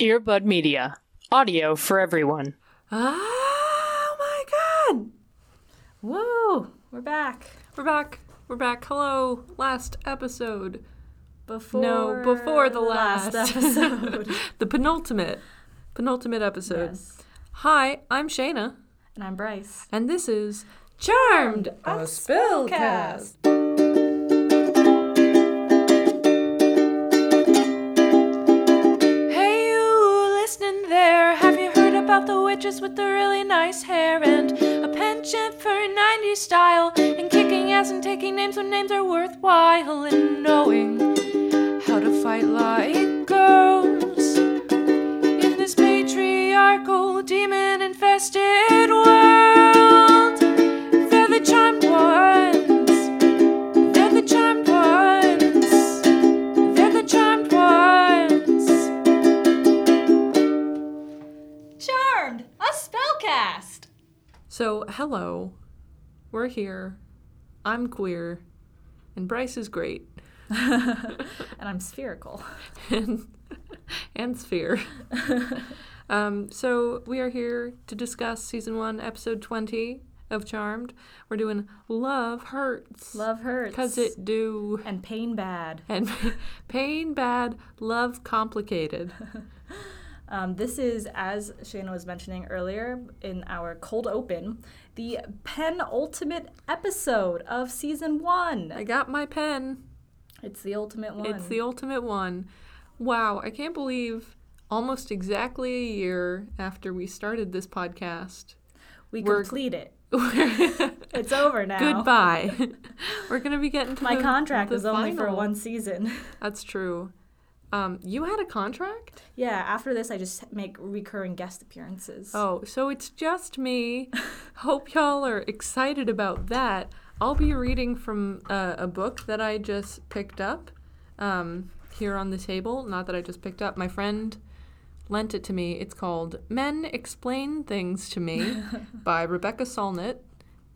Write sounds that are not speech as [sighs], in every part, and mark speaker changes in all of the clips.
Speaker 1: Earbud Media. Audio for everyone.
Speaker 2: Oh my god!
Speaker 3: Woo! We're back.
Speaker 2: We're back. We're back. Hello. Last episode.
Speaker 3: Before
Speaker 2: no, before the last,
Speaker 3: episode. [laughs]
Speaker 2: the penultimate. Penultimate episode.
Speaker 3: yes.
Speaker 2: Hi, I'm Shayna,
Speaker 3: And I'm Bryce.
Speaker 2: and this is Charmed,
Speaker 3: a
Speaker 2: a about the witches with the really nice hair and a penchant for 90s style and kicking ass and taking names when names are worthwhile and knowing how to fight like girls in this patriarchal, demon infested world? So, hello. We're here. I'm queer. And Bryce is great. [laughs]
Speaker 3: And I'm spherical. [laughs]
Speaker 2: and, and Sphere. [laughs] um, so, we are here to discuss season one, episode 20 of Charmed. We're doing Love Hurts.
Speaker 3: Love hurts.
Speaker 2: Because it do.
Speaker 3: And pain bad.
Speaker 2: And pain bad, love complicated.
Speaker 3: Um, this is, as Shayna was mentioning earlier in our cold open, the penultimate episode of season one.
Speaker 2: I got my pen.
Speaker 3: It's the ultimate one.
Speaker 2: It's the ultimate one. Wow, I can't believe almost exactly a year after we started this podcast.
Speaker 3: we
Speaker 2: we're-
Speaker 3: complete it. [laughs] It's over now. Goodbye. [laughs]
Speaker 2: we're gonna be getting to
Speaker 3: My
Speaker 2: the-
Speaker 3: contract
Speaker 2: the
Speaker 3: is only for one season. [laughs]
Speaker 2: That's true. Um, you had a contract?
Speaker 3: yeah, after this, I just make recurring guest appearances.
Speaker 2: Oh, so it's just me. [laughs] Hope y'all are excited about that. I'll be reading from uh, a book that I just picked up um, here on the table. Not that I just picked up. My friend lent it to me. It's called Men Explain Things to Me [laughs] by Rebecca Solnit.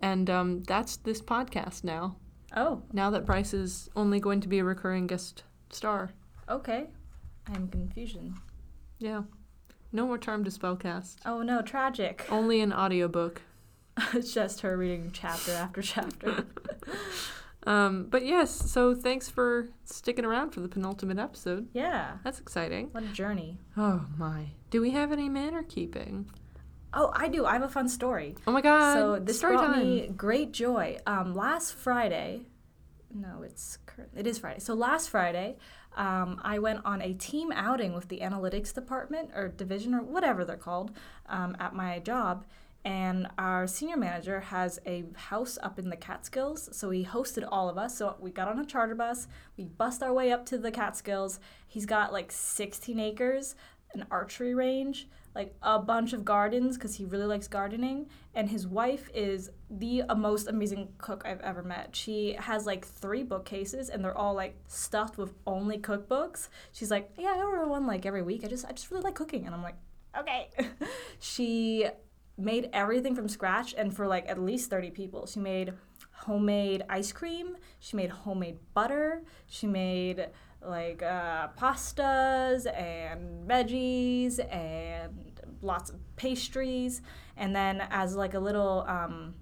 Speaker 2: And um, that's this podcast now.
Speaker 3: Oh,
Speaker 2: Now that Bryce is only going to be a recurring guest star.
Speaker 3: Okay. I'm confusion.
Speaker 2: Yeah. No more Charmed to Spellcast.
Speaker 3: Oh no, tragic. [laughs]
Speaker 2: Only an audiobook.
Speaker 3: it's just her reading chapter after chapter. [laughs]
Speaker 2: Um, but yes, so thanks for sticking around for the penultimate episode.
Speaker 3: yeah.
Speaker 2: That's exciting.
Speaker 3: What a journey.
Speaker 2: Oh my. Do we have any manner keeping?
Speaker 3: Oh, I do. I have a fun story.
Speaker 2: Oh my god.
Speaker 3: so this
Speaker 2: story
Speaker 3: brought
Speaker 2: time.
Speaker 3: me great joy. Um, last Friday, no, it's cur- it is Friday. So last Friday, um, I went on a team outing with the analytics department or division or whatever they're called um, at my job. And our senior manager has a house up in the Catskills, so he hosted all of us. So we got on a charter bus, we bust our way up to the Catskills. He's got like 16 acres, an archery range, like a bunch of gardens because he really likes gardening. And his wife is the most amazing cook I've ever met. She has like three bookcases and they're all like stuffed with only cookbooks. She's like, yeah, I order one like every week. I just I just really like cooking, and I'm like, okay. [laughs] she made everything from scratch and for like at least 30 people. She made homemade ice cream, she made homemade butter, she made like uh, pastas and veggies and lots of pastries. And then as like a little, um,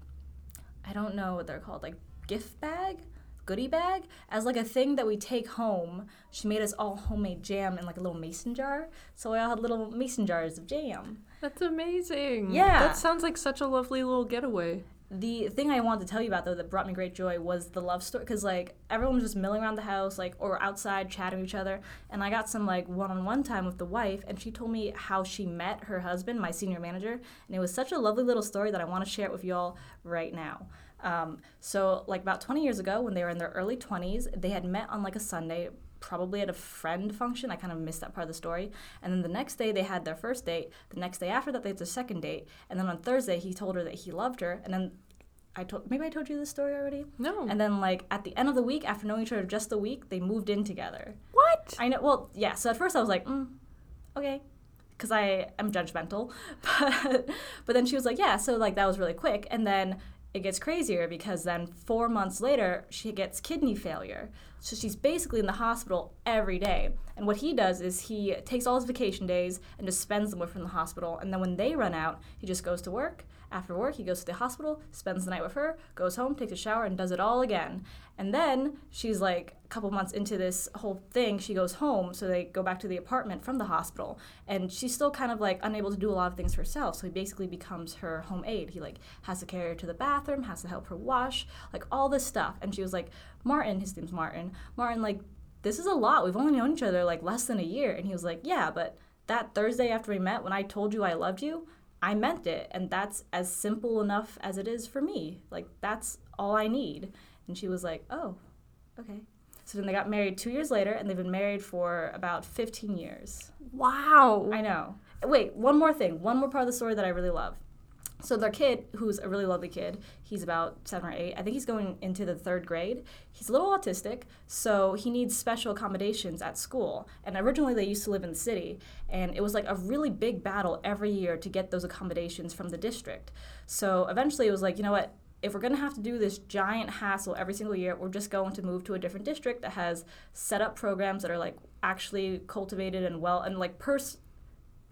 Speaker 3: I don't know what they're called, like gift bag, goodie bag, as like a thing that we take home. She made us all homemade jam in like a little mason jar. So we all had little mason jars of jam.
Speaker 2: That's amazing.
Speaker 3: Yeah.
Speaker 2: That sounds like such a lovely little getaway.
Speaker 3: The thing I wanted to tell you about though that brought me great joy was the love story because like everyone was just milling around the house like or outside chatting with each other and I got some like one-on-one time with the wife and she told me how she met her husband my senior manager and it was such a lovely little story that I want to share it with y'all right now. Um, so like about 20 years ago when they were in their early 20s they had met on like a Sunday probably at a friend function. I kind of missed that part of the story. And then the next day they had their first date. The next day after that they had their second date. And then on Thursday he told her that he loved her. And then I told maybe I told you this story already.
Speaker 2: No.
Speaker 3: And then like at the end of the week, after knowing each other just a week, they moved in together.
Speaker 2: what?
Speaker 3: I know. Well, yeah. So at first I was like, mm, okay, because I am judgmental. [laughs] But but then she was like, yeah. So like that was really quick. And then it gets crazier because then four months later, she gets kidney failure. So she's basically in the hospital every day. And what he does is he takes all his vacation days and just spends them with her in the hospital. And then when they run out, he just goes to work. After work, he goes to the hospital, spends the night with her, goes home, takes a shower, and does it all again. And then she's like a couple months into this whole thing, she goes home. So they go back to the apartment from the hospital. And she's still kind of like unable to do a lot of things herself. So he basically becomes her home aide. He like has to carry her to the bathroom, has to help her wash, like all this stuff. And she was like, Martin, his name's Martin, Martin, like, this is a lot. We've only known each other like less than a year. And he was like, yeah, but that Thursday after we met, when I told you I loved you, I meant it. And that's as simple enough as it is for me. Like, that's all I need. And she was like, oh, okay. So then they got married two years later, and they've been married for about 15 years.
Speaker 2: Wow.
Speaker 3: I know. Wait, one more thing. One more part of the story that I really love. So their kid, who's a really lovely kid, he's about seven or eight. I think he's going into the third grade. He's a little autistic, so he needs special accommodations at school. And originally they used to live in the city, and it was like a really big battle every year to get those accommodations from the district. So eventually it was like, you know what? If we're going to have to do this giant hassle every single year, we're just going to move to a different district that has set up programs that are like actually cultivated and well and like pers-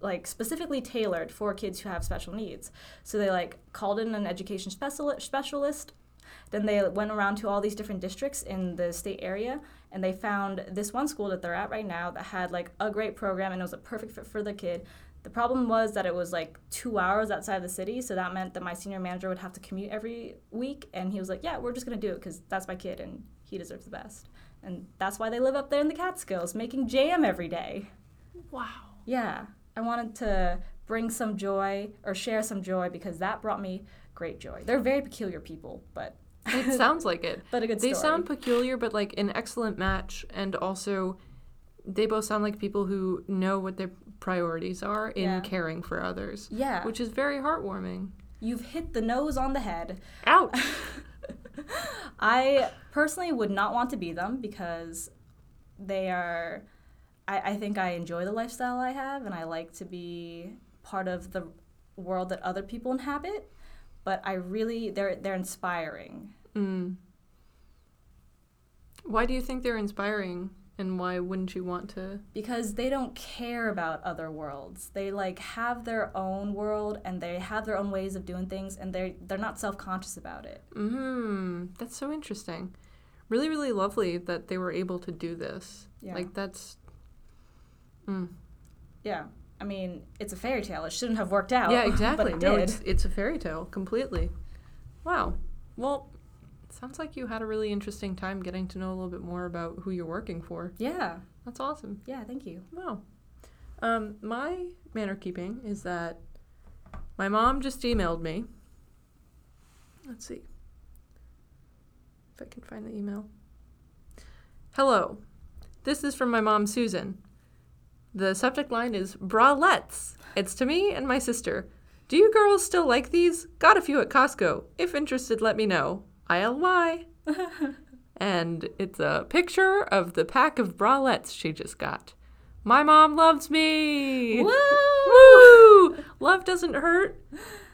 Speaker 3: like specifically tailored for kids who have special needs. So they like called in an education special- specialist. Then they went around to all these different districts in the state area and they found this one school that they're at right now that had like a great program and it was a perfect fit for the kid. The problem was that it was like two hours outside of the city, so that meant that my senior manager would have to commute every week. And he was like, "Yeah, we're just gonna do it because that's my kid and he deserves the best." And that's why they live up there in the Catskills, making jam every day.
Speaker 2: Wow.
Speaker 3: Yeah, I wanted to bring some joy or share some joy because that brought me great joy. They're very peculiar people, but
Speaker 2: It [laughs] sounds like it.
Speaker 3: but a good
Speaker 2: They
Speaker 3: story.
Speaker 2: sound peculiar, but like an excellent match, and also they both sound like people who know what their priorities are in
Speaker 3: Yeah.
Speaker 2: caring for others,
Speaker 3: yeah.
Speaker 2: which is very heartwarming.
Speaker 3: You've hit the nose on the head.
Speaker 2: Ouch! [laughs]
Speaker 3: I personally would not want to be them because they are. I, I think I enjoy the lifestyle I have, and I like to be part of the world that other people inhabit. But I really, they're they're inspiring.
Speaker 2: mm. Why do you think they're inspiring, and why wouldn't you want to?
Speaker 3: because they don't care about other worlds. They like have their own world and they have their own ways of doing things and they're they're not self-conscious about it.
Speaker 2: Mm, that's so interesting. Really, really lovely that they were able to do this.
Speaker 3: Yeah.
Speaker 2: Like that's. Mm.
Speaker 3: Yeah. I mean, it's a fairy tale. It shouldn't have worked out. [laughs]
Speaker 2: Yeah, exactly.
Speaker 3: But it
Speaker 2: no,
Speaker 3: did.
Speaker 2: it's it's a fairy tale completely. Wow. Well, sounds like you had a really interesting time getting to know a little bit more about who you're working for.
Speaker 3: Yeah.
Speaker 2: That's awesome.
Speaker 3: Yeah, thank you.
Speaker 2: Wow. Um, my manner keeping is that my mom just emailed me. Let's see if I can find the email. Hello. This is from my mom, Susan. The subject line is bralettes. It's to me and my sister. Do you girls still like these? Got a few at Costco. If interested, let me know. ILY. [laughs] and it's a picture of the pack of bralettes she just got. My mom loves me.
Speaker 3: Woo!
Speaker 2: Woo! Love doesn't hurt.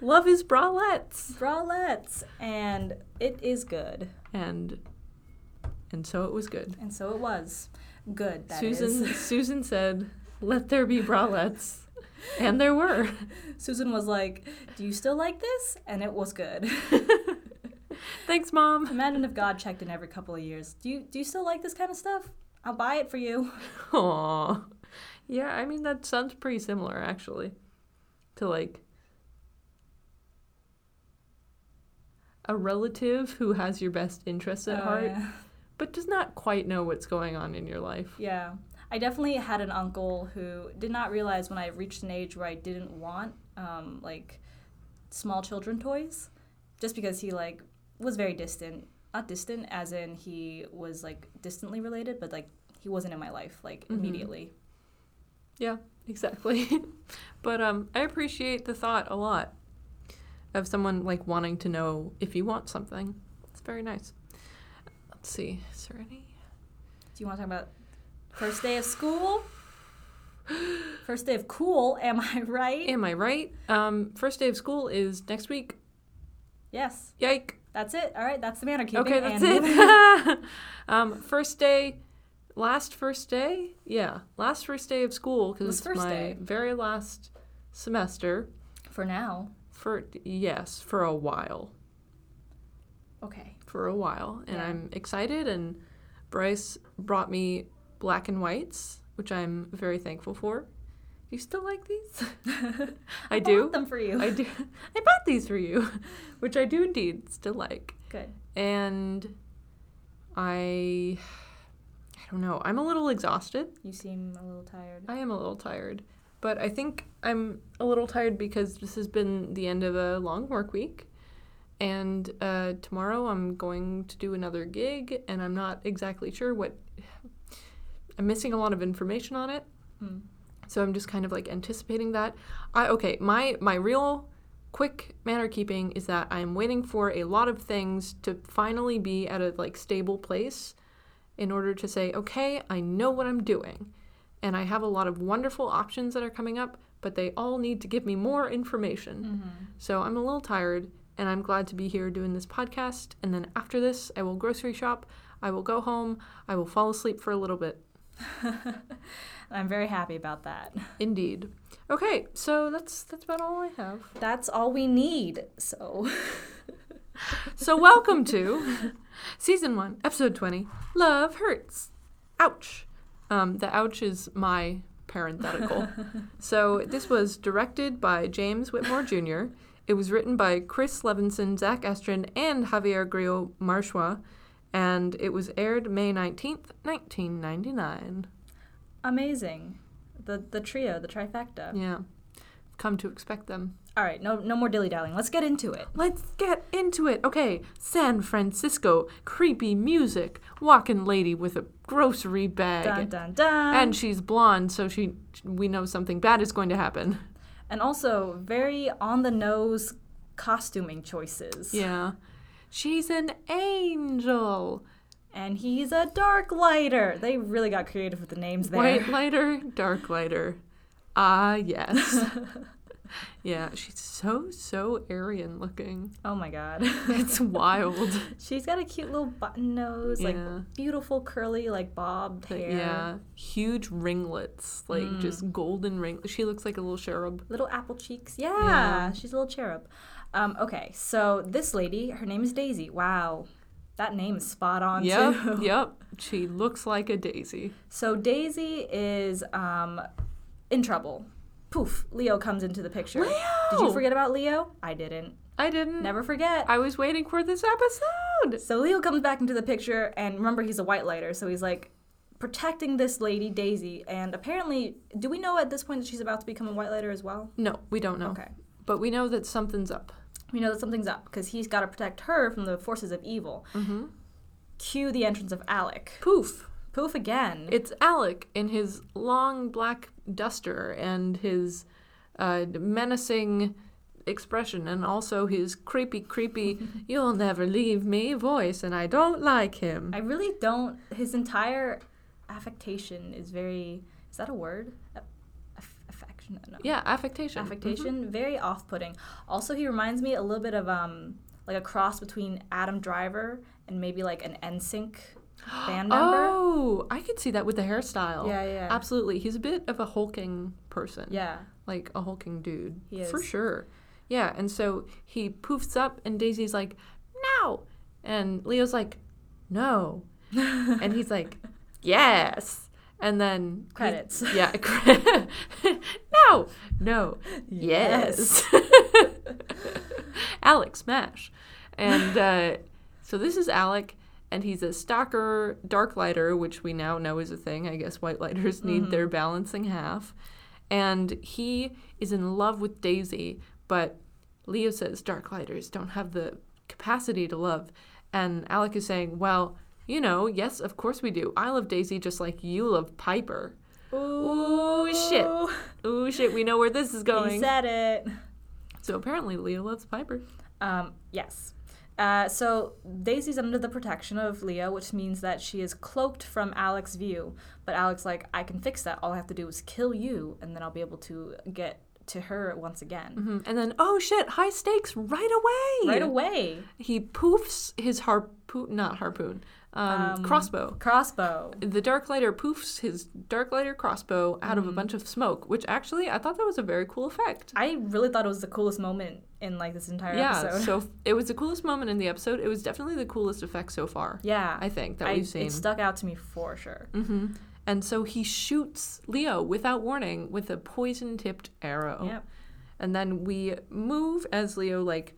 Speaker 2: Love is bralettes.
Speaker 3: Bralettes. And it is good.
Speaker 2: And and so it was good.
Speaker 3: And so it was. Good. That
Speaker 2: Susan
Speaker 3: is. [laughs]
Speaker 2: Susan said, "Let there be bralettes." And there were. [laughs]
Speaker 3: Susan was like, Do you still like this? And it was good. [laughs]
Speaker 2: Thanks, mom.
Speaker 3: Imagine if God checked in every couple of years. Do you do you still like this kind of stuff? I'll buy it for you. [laughs]
Speaker 2: Aw. Yeah, I mean that sounds pretty similar actually. To like a relative who has your best interests at
Speaker 3: Oh,
Speaker 2: heart,
Speaker 3: yeah.
Speaker 2: but does not quite know what's going on in your life.
Speaker 3: Yeah. I definitely had an uncle who did not realize when I reached an age where I didn't want um, like small children toys, just because he like was very distant. Not distant, as in he was like distantly related, but like he wasn't in my life like
Speaker 2: Mhm.
Speaker 3: immediately.
Speaker 2: Yeah, exactly. [laughs] but um I appreciate the thought a lot of someone like wanting to know if you want something. It's very nice. Let's see. Is there any
Speaker 3: Do you want to talk about first day of school? First day of cool, am I right?
Speaker 2: Am I right? Um first day of school is next week.
Speaker 3: yes.
Speaker 2: Yike.
Speaker 3: That's it. All right, that's the manner keeping.
Speaker 2: Okay, that's it. [laughs] um, first day, last first day, yeah, last first day of school because it's my
Speaker 3: day.
Speaker 2: very last semester.
Speaker 3: For now.
Speaker 2: For yes, for a while,
Speaker 3: Okay.
Speaker 2: for a while, and
Speaker 3: Yeah.
Speaker 2: I'm excited. And Bryce brought me black and whites, which I'm very thankful for. Do you still like these? [laughs] [laughs] I, do.
Speaker 3: bought them for you.
Speaker 2: I do. [laughs] I bought these for you, which I do indeed still like.
Speaker 3: Good.
Speaker 2: and I I don't know. I'm a little exhausted.
Speaker 3: You seem a little tired.
Speaker 2: I am a little tired. But I think I'm a little tired because this has been the end of a long work week. And uh, tomorrow I'm going to do another gig, and I'm not exactly sure what. I'm missing a lot of information on it,
Speaker 3: Hmm.
Speaker 2: so I'm just kind of like anticipating that. I okay. My my real quick manner keeping is that I'm waiting for a lot of things to finally be at a like stable place in order to say, okay, I know what I'm doing. And I have a lot of wonderful options that are coming up, but they all need to give me more information.
Speaker 3: Mm-hmm.
Speaker 2: So I'm a little tired, and I'm glad to be here doing this podcast. And then after this, I will grocery shop, I will go home, I will fall asleep for a little bit. [laughs]
Speaker 3: I'm very happy about that.
Speaker 2: Indeed. Okay, so that's that's about all I have.
Speaker 3: That's all we need. So, [laughs]
Speaker 2: So welcome to season one, episode twenty. Love hurts. Ouch. Um, the ouch is my parenthetical. [laughs] so this was directed by James Whitmore Jr. It was written by Chris Levinson, Zach Estrin, and Javier Grillo Marxuach, and it was aired May nineteenth, nineteen ninety nine.
Speaker 3: amazing. The the trio, the trifecta.
Speaker 2: Yeah, come to expect them.
Speaker 3: All right, no no more dilly dallying. Let's get into it.
Speaker 2: Let's get into it. Okay, San Francisco, creepy music, walking lady with a grocery bag.
Speaker 3: Dun dun dun.
Speaker 2: And she's blonde, so she we know something bad is going to happen.
Speaker 3: and also very on the nose costuming choices.
Speaker 2: Yeah. She's an angel.
Speaker 3: And he's a dark lighter. They really got creative with the names there.
Speaker 2: White lighter, dark lighter. Ah, yes. [laughs] yeah, she's so so Aryan looking.
Speaker 3: Oh my god.
Speaker 2: It's wild. [laughs]
Speaker 3: She's got a cute little button nose,
Speaker 2: Yeah.
Speaker 3: like beautiful curly, like bobbed hair.
Speaker 2: yeah, huge ringlets, like just golden ring. She looks like a little cherub.
Speaker 3: Little apple cheeks. Yeah,
Speaker 2: Yeah.
Speaker 3: she's a little cherub. Um, okay, so this lady, her name is Daisy. Wow. That name is spot on
Speaker 2: Yep,
Speaker 3: too.
Speaker 2: yep. [laughs] She looks like a daisy.
Speaker 3: So Daisy is um, in trouble. Poof, Leo comes into the picture. Did you forget about Leo? I didn't.
Speaker 2: I didn't.
Speaker 3: Never forget.
Speaker 2: I was waiting for this episode.
Speaker 3: So Leo comes back into the picture, and remember, he's a white lighter, so he's like protecting this lady, Daisy. And apparently, do we know at this point that she's about to become a white lighter as well?
Speaker 2: No, we don't know.
Speaker 3: Okay.
Speaker 2: But we know that something's up.
Speaker 3: We know that something's up because he's got to protect her from the forces of evil.
Speaker 2: Mm-hmm.
Speaker 3: Cue the entrance of Alec.
Speaker 2: Poof.
Speaker 3: Poof again.
Speaker 2: It's Alec in his long black duster and his uh, menacing expression and also his creepy, creepy, [laughs] you'll never leave me voice, and I don't like him.
Speaker 3: I really don't. His entire affectation is very. Is that a word? Affection? No.
Speaker 2: yeah, affectation.
Speaker 3: affectation very off-putting also he reminds me a little bit of um like a cross between adam driver and maybe like an nsync [gasps] band member
Speaker 2: Oh, I could see that with the hairstyle.
Speaker 3: Yeah, yeah.
Speaker 2: Absolutely. He's a bit of a hulking person.
Speaker 3: yeah
Speaker 2: Like a hulking dude.
Speaker 3: He
Speaker 2: For sure. Yeah, and so he poofs up and Daisy's like, no. And Leo's like, no. [laughs] and he's like, yes. And then he-
Speaker 3: Credits. [laughs]
Speaker 2: yeah. [laughs] no. No. Yes. [laughs] Alex Smash. And uh, so this is Alec, and he's a stalker dark lighter, which we now know is a thing. I guess white lighters need their balancing half. And he is in love with Daisy, but Leo says dark lighters don't have the capacity to love. And Alec is saying, well, you know, yes, of course we do. I love Daisy just like you love Piper. Ooh, shit. Ooh, shit, we know where this is going.
Speaker 3: he said it
Speaker 2: So apparently Leo loves Piper.
Speaker 3: um yes uh, so Daisy's under the protection of Leo, which means that she is cloaked from Alec's view. But Alex like, I can fix that. All I have to do is kill you, and then I'll be able to get to her once again.
Speaker 2: Mhm. And then, oh shit, high stakes right away.
Speaker 3: Right away.
Speaker 2: He poofs his harpoon, not harpoon, um, crossbow.
Speaker 3: Crossbow.
Speaker 2: The dark lighter poofs his dark lighter crossbow out
Speaker 3: Mm-hmm.
Speaker 2: of a bunch of smoke, which actually I thought that was a very cool effect.
Speaker 3: I really thought it was the coolest moment in like this entire
Speaker 2: yeah,
Speaker 3: episode.
Speaker 2: so [laughs] it was the coolest moment in the episode. It was definitely the coolest effect so far.
Speaker 3: yeah,
Speaker 2: I think that
Speaker 3: I-
Speaker 2: we've seen.
Speaker 3: It stuck out to me for sure.
Speaker 2: hmm And so he shoots Leo without warning with a poison tipped arrow.
Speaker 3: Yep.
Speaker 2: And then we move as Leo, like,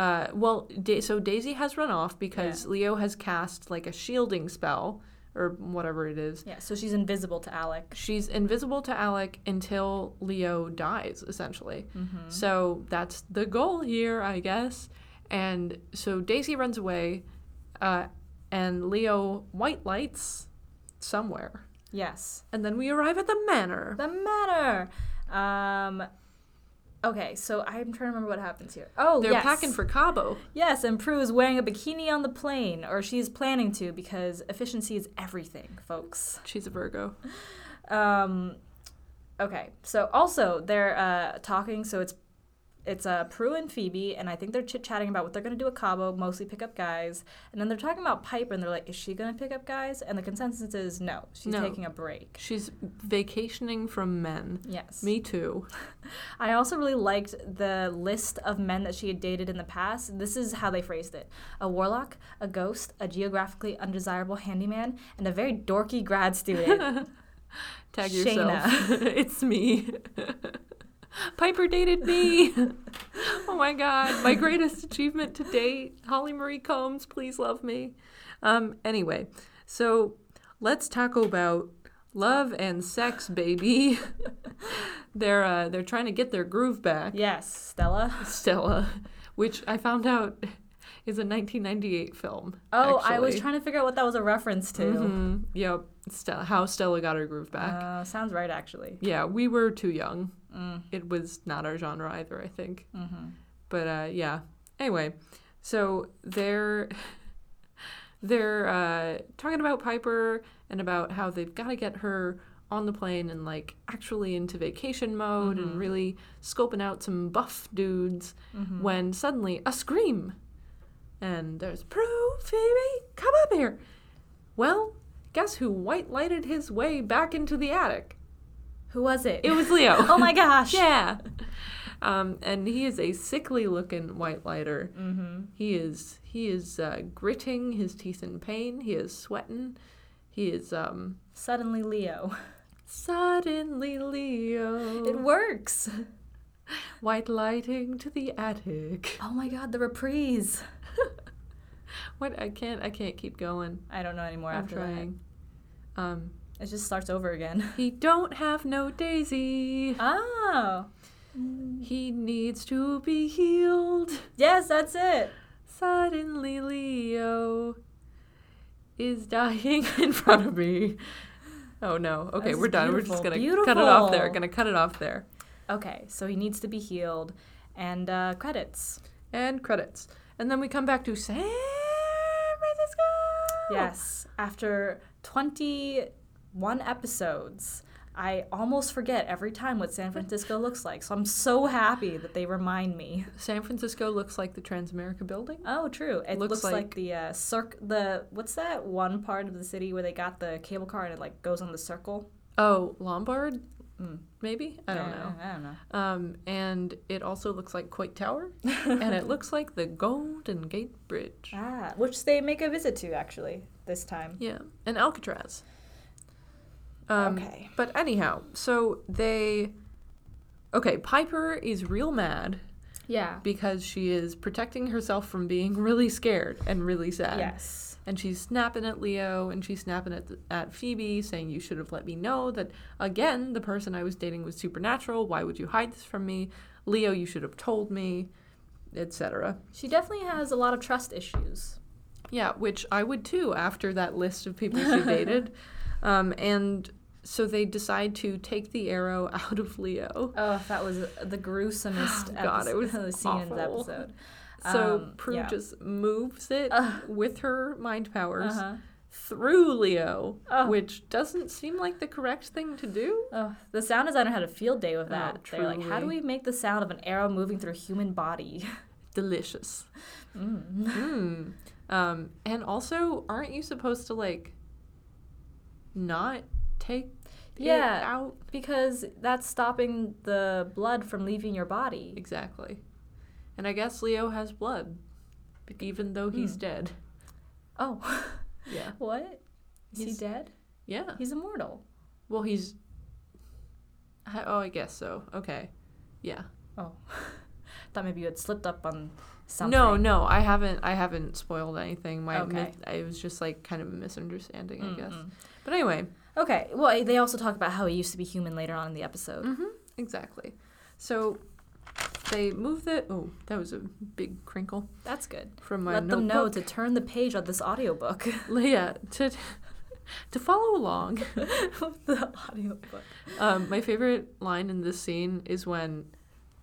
Speaker 2: uh, well, da- so Daisy has run off because Leo has cast like a shielding spell or whatever it is.
Speaker 3: Yeah, so she's invisible to Alec.
Speaker 2: She's invisible to Alec until Leo dies, essentially. Mm-hmm. So that's the goal here, I guess. And so Daisy runs away, uh, and Leo white lights somewhere.
Speaker 3: Yes.
Speaker 2: And then we arrive at the manor.
Speaker 3: The manor. Um Okay, so I'm trying to remember what happens here. Oh,
Speaker 2: They're
Speaker 3: yes.
Speaker 2: packing for Cabo.
Speaker 3: Yes, and Prue is wearing a bikini on the plane, or she's planning to because efficiency is everything, folks.
Speaker 2: She's a Virgo.
Speaker 3: Um, okay, so also they're uh, talking. So it's it's uh, Prue and Phoebe, and I think they're chit chatting about what they're gonna do at Cabo, mostly pick up guys. And then they're talking about Piper, and they're like, "Is she gonna pick up guys?" And the consensus is no, she's
Speaker 2: No.
Speaker 3: taking a break.
Speaker 2: She's vacationing from men.
Speaker 3: Yes.
Speaker 2: Me too. [laughs]
Speaker 3: I also really liked the list of men that she had dated in the past. This is how they phrased it a warlock, a ghost, a geographically undesirable handyman, and a very dorky grad student. [laughs]
Speaker 2: Tag yourself. [laughs] it's me. Piper dated me. [laughs] oh my god, my greatest achievement to date. Holly Marie Combs, please love me. Um anyway, so let's talk about love and sex, baby. [laughs] they're uh they're trying to get their groove back.
Speaker 3: yes, Stella.
Speaker 2: Stella, which I found out is a 1998 film.
Speaker 3: Oh, I was trying to figure out what that was a reference to.
Speaker 2: Mhm. Yep, Stella, how Stella got her groove back.
Speaker 3: Uh, sounds right, actually.
Speaker 2: Yeah, we were too young.
Speaker 3: Mm.
Speaker 2: It was not our genre either, I think.
Speaker 3: Mm-hmm.
Speaker 2: But uh, yeah. Anyway, so they're [laughs] they're uh, talking about Piper and about how they've got to get her on the plane and like actually into vacation mode and really scoping out some buff dudes. When suddenly a scream, and there's Prue, Phoebe, come up here. Well, guess who white lighted his way back into the attic?
Speaker 3: Who was it?
Speaker 2: It was Leo. [laughs]
Speaker 3: oh my gosh. [laughs]
Speaker 2: Yeah. Um, and he is a sickly looking white lighter.
Speaker 3: Mm-hmm.
Speaker 2: He is he is uh, gritting his teeth in pain. He is sweating. He is um
Speaker 3: Suddenly, Leo.
Speaker 2: suddenly Leo
Speaker 3: It works. [laughs]
Speaker 2: white lighting to the attic.
Speaker 3: Oh my god, the reprise.
Speaker 2: What I can't I can't keep going.
Speaker 3: I don't know anymore
Speaker 2: I'm
Speaker 3: after
Speaker 2: trying. Um,
Speaker 3: that. It just starts over again. [laughs]
Speaker 2: he don't have no Daisy.
Speaker 3: Oh.
Speaker 2: He needs to be healed.
Speaker 3: Yes, that's it.
Speaker 2: Suddenly Leo is dying [laughs] in front of me. Oh no. Okay, we're done. We're just gonna cut it off there. Gonna cut it off there.
Speaker 3: Okay, so he needs to be healed. And uh, credits.
Speaker 2: And credits. And then we come back to San Francisco.
Speaker 3: Yes. After 21 episodes, I almost forget every time what San Francisco looks like. So I'm so happy that they remind me.
Speaker 2: San Francisco looks like the Transamerica building.
Speaker 3: Oh, true. It
Speaker 2: Looks
Speaker 3: looks, like,
Speaker 2: like-
Speaker 3: the uh, circ. The what's that one part of the city where they got the cable car and it like goes on the circle?
Speaker 2: Oh, Lombard?
Speaker 3: Mm.
Speaker 2: Maybe? I don't know.
Speaker 3: I don't know.
Speaker 2: Um, and it also looks like Coit Tower. [laughs] and it looks like the Golden Gate Bridge.
Speaker 3: Ah, which they make a visit to actually this time.
Speaker 2: Yeah, and Alcatraz. Um,
Speaker 3: Okay.
Speaker 2: But anyhow, so they. Okay, Piper is real mad
Speaker 3: Yeah.
Speaker 2: because she is protecting herself from being really scared and really sad.
Speaker 3: Yes.
Speaker 2: And she's snapping at Leo and she's snapping at, at Phoebe, saying, You should have let me know that, again, the person I was dating was supernatural. Why would you hide this from me? Leo, you should have told me, etc.
Speaker 3: She definitely has a lot of trust issues.
Speaker 2: Yeah, which I would too after that list of people she [laughs] dated. Um, and so they decide to take the arrow [laughs] out of Leo.
Speaker 3: Oh, that was the gruesomest
Speaker 2: Oh, [sighs] God, it was
Speaker 3: episode, [laughs] scene in the episode.
Speaker 2: So
Speaker 3: Um,
Speaker 2: Prue
Speaker 3: yeah.
Speaker 2: just moves it
Speaker 3: Ugh.
Speaker 2: with her mind powers
Speaker 3: Uh-huh.
Speaker 2: through Leo,
Speaker 3: Oh.
Speaker 2: which doesn't seem like the correct thing to do.
Speaker 3: Oh, the sound designer had a field day with
Speaker 2: Oh,
Speaker 3: that. They're like, how do we make the sound of an arrow moving through a human body? [laughs]
Speaker 2: Delicious.
Speaker 3: Mm.
Speaker 2: Mm. Um, and also, aren't you supposed to like not take it
Speaker 3: Yeah.
Speaker 2: out?
Speaker 3: Because that's stopping the blood from leaving your body.
Speaker 2: Exactly. And I guess Leo has blood, even though he's
Speaker 3: Hmm.
Speaker 2: dead.
Speaker 3: Oh, [laughs]
Speaker 2: Yeah.
Speaker 3: what? Is he dead?
Speaker 2: Yeah.
Speaker 3: He's immortal.
Speaker 2: Well, he's. I- Oh, I guess so. Okay. Yeah.
Speaker 3: Oh, [laughs] thought maybe you had slipped up on something.
Speaker 2: No, no, I haven't. I haven't spoiled anything. My
Speaker 3: Okay.
Speaker 2: myth, it was just like kind of a misunderstanding, I guess.
Speaker 3: Mm-mm.
Speaker 2: But anyway,
Speaker 3: Okay. Well, they also talk about how he used to be human later on in the episode.
Speaker 2: hmm exactly. So they move the. Oh, that was a big crinkle
Speaker 3: That's good.
Speaker 2: from my
Speaker 3: Let them know to turn the page on this audiobook. [laughs]
Speaker 2: Leah to to follow along. [laughs]
Speaker 3: the audiobook.
Speaker 2: Um, my favorite line in this scene is when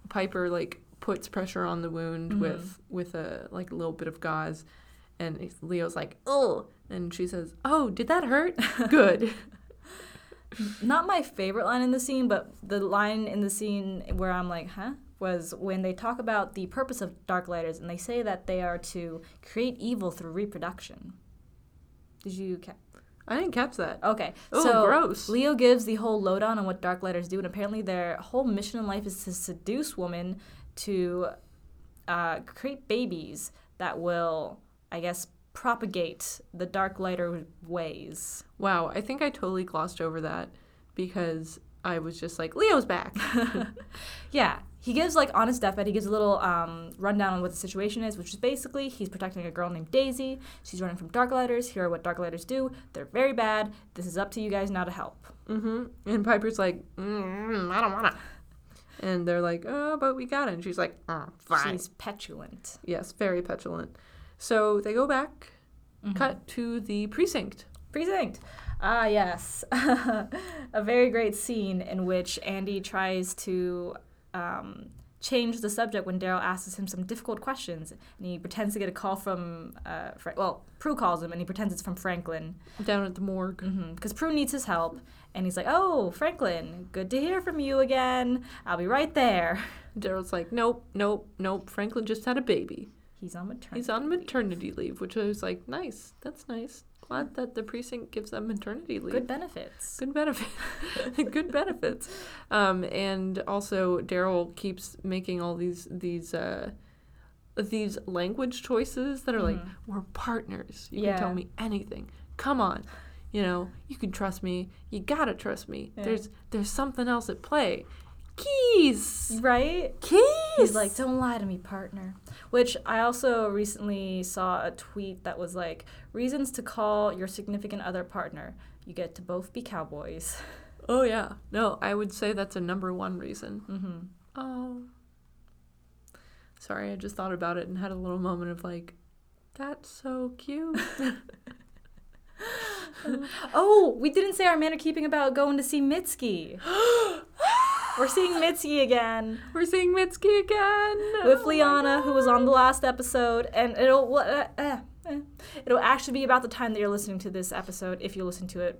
Speaker 2: Piper like puts pressure on the wound
Speaker 3: Mhm.
Speaker 2: with with a like a little bit of gauze, and Leo's like, "Oh," and she says, "Oh, did that hurt? [laughs] Good."
Speaker 3: Not my favorite line in the scene, but the line in the scene where I'm like, huh? Was when they talk about the purpose of dark Darklighters and they say that they are to create evil through reproduction. Did you ca-
Speaker 2: I didn't catch that.
Speaker 3: Okay.
Speaker 2: Oh,
Speaker 3: so
Speaker 2: gross.
Speaker 3: Leo gives the whole lowdown on what dark Darklighters do, and apparently their whole mission in life is to seduce women to uh, create babies that will, I guess, propagate the Darklighter ways.
Speaker 2: Wow, I think I totally glossed over that because I was just like, Leo's back. [laughs] [laughs]
Speaker 3: Yeah, he gives like on his deathbed, he gives a little um, rundown on what the situation is, which is basically he's protecting a girl named Daisy. She's running from Darklighters. Here are what Darklighters do. They're very bad. This is up to you guys now to help.
Speaker 2: Mm-hmm. And Piper's like, mm, I don't wanna. And they're like, oh, but we got it. And she's like, oh, fine.
Speaker 3: She's petulant.
Speaker 2: Yes, very petulant. So they go back, cut to the precinct.
Speaker 3: Precinct. Ah, yes. [laughs] a very great scene in which Andy tries to um, change the subject when Darryl asks him some difficult questions, and he pretends to get a call from, uh, Fra- well, Prue calls him, and he pretends it's from Franklin.
Speaker 2: Down at the morgue.
Speaker 3: because Prue needs his help, and he's like, "Oh, Franklin, good to hear from you again. I'll be right there." [laughs]
Speaker 2: Darryl's like, nope, nope, nope. Franklin just had a baby.
Speaker 3: He's on maternity.
Speaker 2: He's on maternity leave, which I was like, nice. That's nice. Glad that the precinct gives them maternity leave.
Speaker 3: good benefits.
Speaker 2: Good benefit. [laughs] Good benefits. Um, and also Darryl keeps making all these these uh, these language choices that are like,
Speaker 3: Mhm.
Speaker 2: we're partners. You
Speaker 3: Yeah.
Speaker 2: can tell me anything. Come on. You know, you can trust me. You gotta trust me.
Speaker 3: Yeah.
Speaker 2: There's there's something else at play. Keys.
Speaker 3: Right?
Speaker 2: Keys.
Speaker 3: He's like, "Don't lie to me, partner." Which I also recently saw a tweet that was like, "Reasons to call your significant other partner. You get to both be cowboys." [laughs]
Speaker 2: Oh yeah. No, I would say that's a number one reason.
Speaker 3: hmm
Speaker 2: Oh. Sorry, I just thought about it and had a little moment of like, that's so cute. [laughs] [laughs]
Speaker 3: Oh, we didn't say our manner keeping about going to see Mitski. [gasps] [gasps] [gasps] We're seeing Mitski again.
Speaker 2: We're seeing Mitski again
Speaker 3: with
Speaker 2: Oh
Speaker 3: Liana, who was on the last episode, and it'll uh, uh, uh, it'll actually be about the time that you're listening to this episode if you listen to it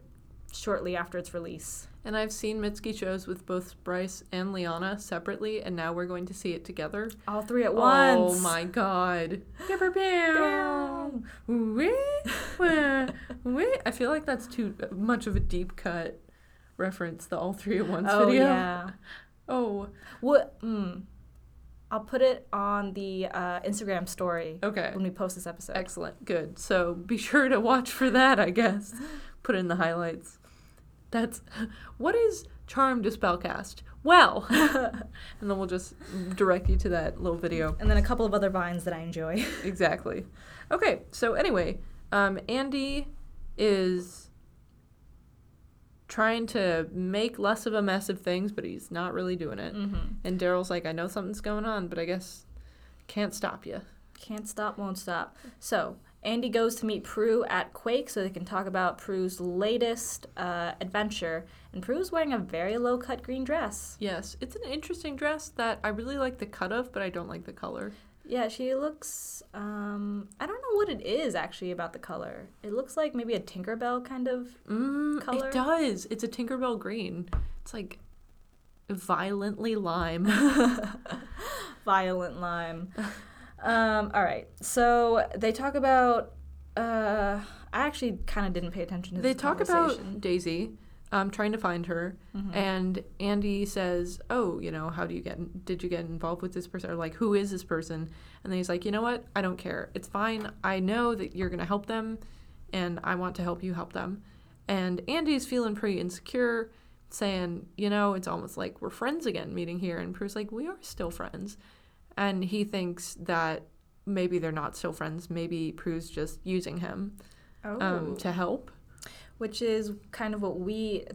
Speaker 3: shortly after its release.
Speaker 2: And I've seen Mitski shows with both Bryce and Liana separately, and now we're going to see it together.
Speaker 3: All three at once.
Speaker 2: Oh my god. Wee, wah, wee. I feel like that's too much of a deep cut reference, the All Three at Once
Speaker 3: Oh
Speaker 2: video.
Speaker 3: yeah. [laughs]
Speaker 2: Oh,
Speaker 3: What? Mm, I'll put it on the uh, Instagram story
Speaker 2: okay.
Speaker 3: when we post this episode.
Speaker 2: Excellent. Good. So be sure to watch for that, I guess. [laughs] Put in the highlights. That's [laughs] what is Charm to Spellcast? Well, and then we'll just direct you to that little video.
Speaker 3: and then a couple of other vines that I enjoy.
Speaker 2: Exactly. Okay, so anyway, um, Andy is trying to make less of a mess of things, but he's not really doing it.
Speaker 3: mm-hmm.
Speaker 2: And Darryl's like, I know something's going on, but I guess can't stop you.
Speaker 3: Can't stop, won't stop. So, Andy goes to meet Prue at Quake so they can talk about Prue's latest uh, adventure. And Prue's wearing a very low cut green dress.
Speaker 2: Yes, it's an interesting dress that I really like the cut of, but I don't like the color.
Speaker 3: Yeah, she looks. Um, I don't know what it is actually about the color. It looks like maybe a Tinkerbell kind of.
Speaker 2: Mm,
Speaker 3: Color?
Speaker 2: It does. It's a Tinkerbell green. It's like violently lime. [laughs] [laughs]
Speaker 3: violent lime. um, all right. So they talk about. Uh, I actually kind of didn't pay attention to this.
Speaker 2: they
Speaker 3: talk
Speaker 2: about Daisy, um, trying to find her, and Andy says, "Oh, you know, how do you get? Did you get involved with this person? Or like, who is this person?" And then he's like, "You know what? I don't care. It's fine. I know that you're gonna help them, and I want to help you help them." And Andy's feeling pretty insecure, saying, "You know, it's almost like we're friends again, meeting here." And Prue's like, "We are still friends," and he thinks that maybe they're not still friends. Maybe Prue's just using him
Speaker 3: Oh.
Speaker 2: um, to help.
Speaker 3: Which is kind of what we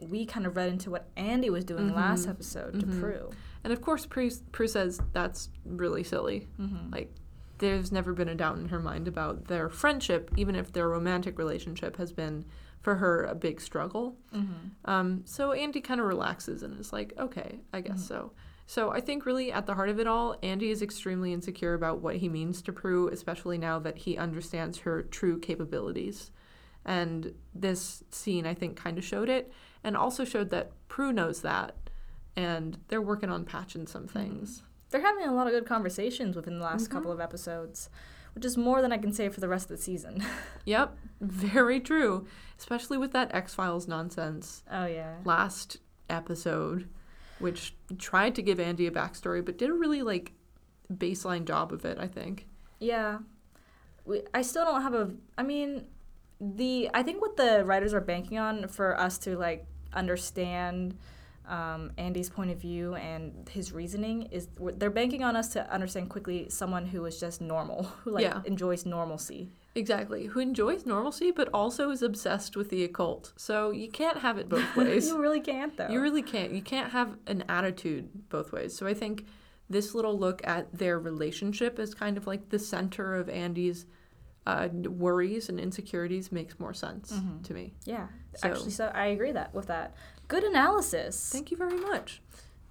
Speaker 3: we kind of read into what Andy was doing last
Speaker 2: Mhm.
Speaker 3: episode to
Speaker 2: Mhm.
Speaker 3: Prue.
Speaker 2: And of course, Prue, Prue says that's really silly.
Speaker 3: Mm-hmm.
Speaker 2: Like, there's never been a doubt in her mind about their friendship, even if their romantic relationship has been, for her, a big struggle.
Speaker 3: Mm-hmm.
Speaker 2: Um, so Andy kind of relaxes and is like, okay, I guess
Speaker 3: Mhm.
Speaker 2: so. So I think really at the heart of it all, Andy is extremely insecure about what he means to Prue, especially now that he understands her true capabilities. And this scene, I think, kind of showed it, and also showed that Prue knows that, and they're working on patching some things.
Speaker 3: They're having a lot of good conversations within the last
Speaker 2: Mhm.
Speaker 3: couple of episodes, which is more than I can say for the rest of the season. [laughs]
Speaker 2: Yep, very true. Especially with that X Files nonsense
Speaker 3: oh yeah.
Speaker 2: last episode, which tried to give Andy a backstory, but did a really like baseline job of it. I think.
Speaker 3: Yeah. We, I still don't have a I mean the I think what the writers are banking on for us to like understand um, Andy's point of view and his reasoning is they're banking on us to understand quickly someone who is just normal, [laughs] who like
Speaker 2: Yeah.
Speaker 3: enjoys normalcy.
Speaker 2: Exactly. Who enjoys normalcy, but also is obsessed with the occult. So you can't have it [laughs] both ways.
Speaker 3: you really can't though.
Speaker 2: You really can't. You can't have an attitude both ways. So I think this little look at their relationship is kind of like the center of Andy's uh, worries and insecurities makes more sense
Speaker 3: Mhm.
Speaker 2: to me.
Speaker 3: yeah.
Speaker 2: So-
Speaker 3: Actually, so I agree that with that. Good analysis.
Speaker 2: Thank you very much.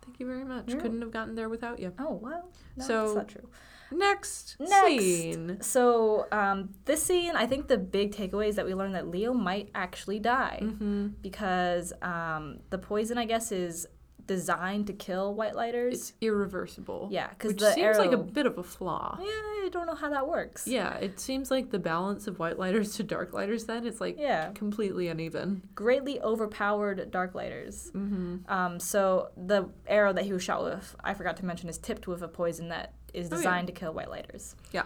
Speaker 2: Thank you very much. Couldn't have gotten there without you.
Speaker 3: Oh well, no,
Speaker 2: So-
Speaker 3: that's not true.
Speaker 2: Next,
Speaker 3: Next.
Speaker 2: scene.
Speaker 3: So um, this scene, I think the big takeaway is that we learned that Leo might actually die
Speaker 2: hmm
Speaker 3: because um, the poison, I guess, is designed to kill white lighters.
Speaker 2: It's irreversible.
Speaker 3: yeah, because
Speaker 2: Which
Speaker 3: the
Speaker 2: seems
Speaker 3: arrow.
Speaker 2: like a bit of a flaw.
Speaker 3: yeah, I don't know how that works.
Speaker 2: Yeah, it seems like the balance of white lighters [laughs] to dark lighters then is like
Speaker 3: Yeah,
Speaker 2: completely uneven.
Speaker 3: greatly overpowered dark lighters.
Speaker 2: Mm-hmm.
Speaker 3: Um, so the arrow that he was shot with, I forgot to mention, is tipped with a poison that is
Speaker 2: Oh, yeah.
Speaker 3: designed to kill white lighters.
Speaker 2: Yeah.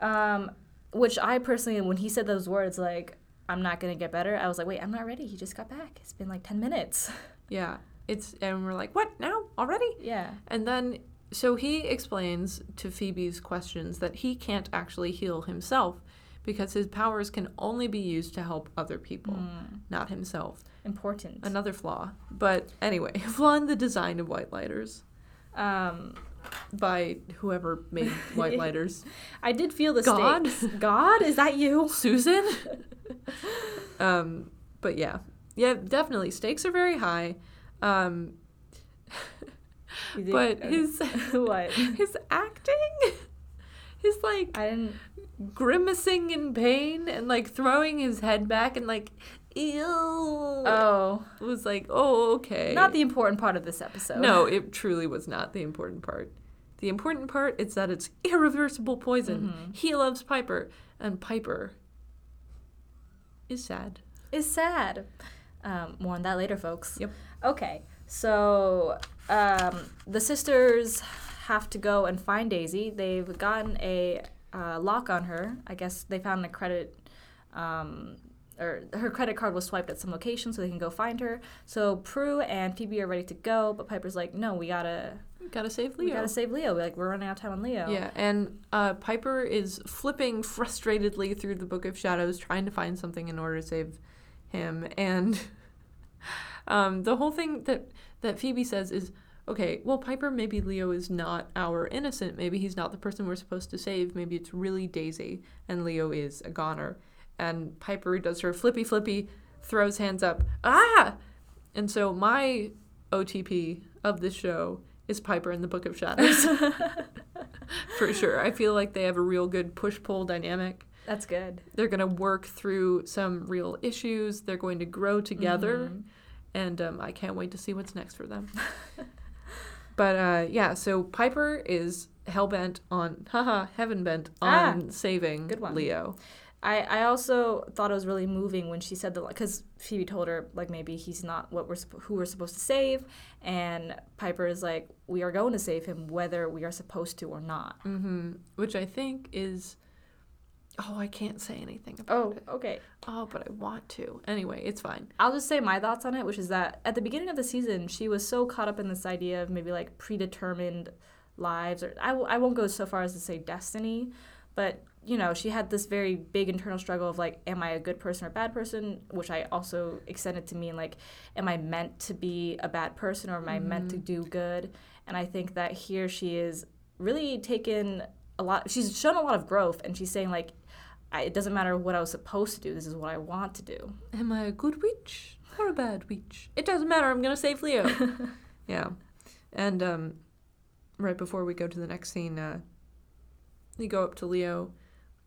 Speaker 3: Um, which I personally, when he said those words, like I'm not gonna get better, I was like, wait, I'm not ready. He just got back. It's been like ten minutes. [laughs]
Speaker 2: Yeah. It's and we're like, what now already?
Speaker 3: yeah.
Speaker 2: And then so he explains to Phoebe's questions that he can't actually heal himself because his powers can only be used to help other people,
Speaker 3: Mm,
Speaker 2: not himself.
Speaker 3: important.
Speaker 2: Another flaw. But anyway, [laughs] flaw in the design of white lighters
Speaker 3: Um,
Speaker 2: by whoever made white [laughs] lighters.
Speaker 3: I did feel the
Speaker 2: God?
Speaker 3: stakes. God, is that you? [laughs]
Speaker 2: Susan. um, but yeah, yeah, definitely stakes are very high. Um,
Speaker 3: did-
Speaker 2: but
Speaker 3: okay.
Speaker 2: his [laughs]
Speaker 3: what?
Speaker 2: his acting, his like
Speaker 3: I didn't.
Speaker 2: grimacing in pain and like throwing his head back and like ew
Speaker 3: Oh, it
Speaker 2: was like oh okay.
Speaker 3: not the important part of this episode.
Speaker 2: no, [laughs] it truly was not the important part. The important part is that it's irreversible poison.
Speaker 3: Mhm.
Speaker 2: He loves Piper, and Piper is sad.
Speaker 3: is sad. Um, more on that later, folks.
Speaker 2: Yep.
Speaker 3: Okay, so um, the sisters have to go and find Daisy. They've gotten a uh, lock on her. I guess they found a credit. Um, or her credit card was swiped at some location, so they can go find her. So Prue and Phoebe are ready to go, but Piper's like, "No, we gotta,
Speaker 2: Gotta save Leo.
Speaker 3: we gotta save Leo. We Like we're running out of time on Leo."
Speaker 2: Yeah, and uh, Piper is flipping frustratedly through the Book of Shadows, trying to find something in order to save him. [laughs] And um, the whole thing that that Phoebe says is, okay, well, Piper, maybe Leo is not our innocent. Maybe he's not the person we're supposed to save. Maybe it's really Daisy, and Leo is a goner. And Piper does her flippy flippy, throws hands up, ah! And so my OTP of this show is Piper in the Book of Shadows. [laughs] [laughs] for sure. I feel like they have a real good push pull dynamic.
Speaker 3: That's good.
Speaker 2: They're going to work through some real issues. They're going to grow together.
Speaker 3: Mm-hmm.
Speaker 2: And um, I can't wait to see what's next for them. [laughs] but uh, yeah, so Piper is hell bent on, haha, heaven bent
Speaker 3: Ah,
Speaker 2: on saving
Speaker 3: good one.
Speaker 2: Leo.
Speaker 3: I, I also thought it was really moving when she said that because Phoebe told her like maybe he's not what we're who we're supposed to save, and Piper is like we are going to save him whether we are supposed to or not.
Speaker 2: hmm Which I think is. Oh, I can't say anything about oh, it.
Speaker 3: Oh, okay.
Speaker 2: Oh, but I want to. Anyway, it's fine.
Speaker 3: I'll just say my thoughts on it, which is that at the beginning of the season, she was so caught up in this idea of maybe like predetermined lives, or I, w- I won't go so far as to say destiny, but you know, she had this very big internal struggle of like, am I a good person or a bad person? Which I also extended to mean like, am I meant to be a bad person or am I meant to mm-hmm. do good? And I think that here she is really taken a lot, she's shown a lot of growth and she's saying like, I, it doesn't matter what I was supposed to do, this is what I want to do.
Speaker 2: Am I a good witch or a bad witch? It doesn't matter. I'm gonna save Leo. [laughs] yeah, and um, right before we go to the next scene, uh, you go up to Leo,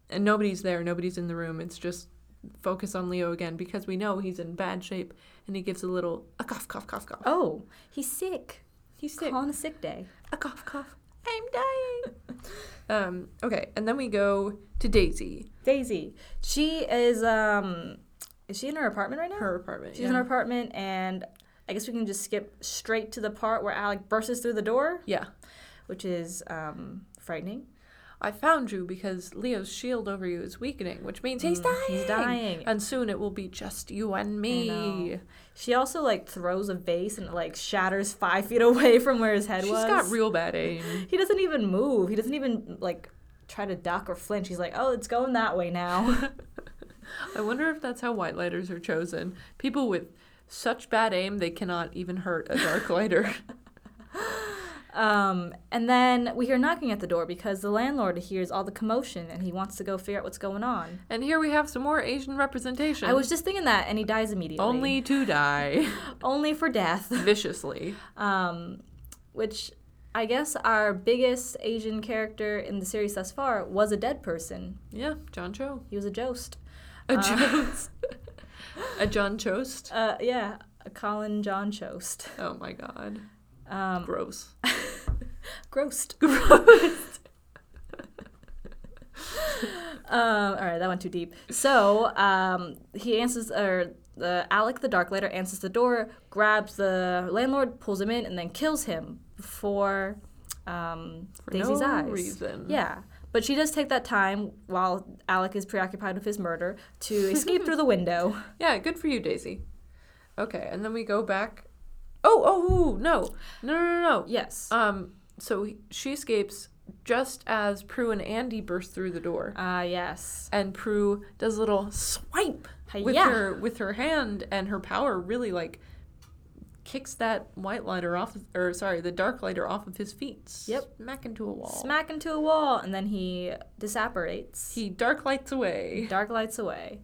Speaker 2: and nobody's there. Nobody's in the room. It's just focus on Leo again because we know he's in bad shape, and he gives a little a cough, cough, cough, cough.
Speaker 3: Oh, he's sick.
Speaker 2: he's sick.
Speaker 3: Call on a sick day.
Speaker 2: A cough, cough. I'm dying. [laughs] um. Okay, and then we go to Daisy,
Speaker 3: Daisy. She is um is she in her apartment right now?
Speaker 2: her apartment.
Speaker 3: She's in her apartment and I guess we can just skip straight to the part where Alec bursts through the door,
Speaker 2: yeah.
Speaker 3: which is um frightening.
Speaker 2: I found you because Leo's shield over you is weakening, which means he's dying.
Speaker 3: Mm, He's dying.
Speaker 2: And soon it will be just you and me.
Speaker 3: She also like throws a vase and it like shatters five feet [laughs] away from where his head
Speaker 2: She's
Speaker 3: was.
Speaker 2: She's got real bad [laughs] aim.
Speaker 3: he doesn't even move. He doesn't even like try to duck or flinch. He's like, oh, it's going that way now. [laughs]
Speaker 2: I wonder if that's how white lighters are chosen. People with such bad aim they cannot even hurt a dark lighter.
Speaker 3: Um, and then we hear knocking at the door because the landlord hears all the commotion and he wants to go figure out what's going on.
Speaker 2: and here we have some more Asian representation.
Speaker 3: I was just thinking that, and he dies immediately.
Speaker 2: only to die [laughs]
Speaker 3: only for death.
Speaker 2: viciously.
Speaker 3: Um, which I guess our biggest Asian character in the series thus far was a dead person.
Speaker 2: Yeah, John Cho.
Speaker 3: He was a jost.
Speaker 2: A Jones. [laughs] a John Chost.
Speaker 3: Uh, yeah, a Colin John Chost.
Speaker 2: Oh my god.
Speaker 3: Um,
Speaker 2: Gross. [laughs]
Speaker 3: grossed. [laughs]
Speaker 2: Gross. [laughs]
Speaker 3: Um, all right, that went too deep. So um, he answers, or Alec the Darklighter answers the door, grabs the landlord, pulls him in, and then kills him before um,
Speaker 2: For
Speaker 3: Daisy's
Speaker 2: no
Speaker 3: eyes.
Speaker 2: reason.
Speaker 3: Yeah, but she does take that time while Alec is preoccupied with his murder to escape through the window.
Speaker 2: Yeah, good for you, Daisy. Okay, and then we go back. Oh, oh, no, no, no, no, no.
Speaker 3: Yes.
Speaker 2: Um, so he- she escapes just as Prue and Andy burst through the door,
Speaker 3: Ah, yes.
Speaker 2: and Prue does a little swipe with her with her hand, and her power really like kicks that white lighter off, of- or sorry, the dark lighter off of his feet.
Speaker 3: Yep.
Speaker 2: smack into a wall.
Speaker 3: Smack into a wall, and then he disapparates.
Speaker 2: He dark lights away.
Speaker 3: dark lights away.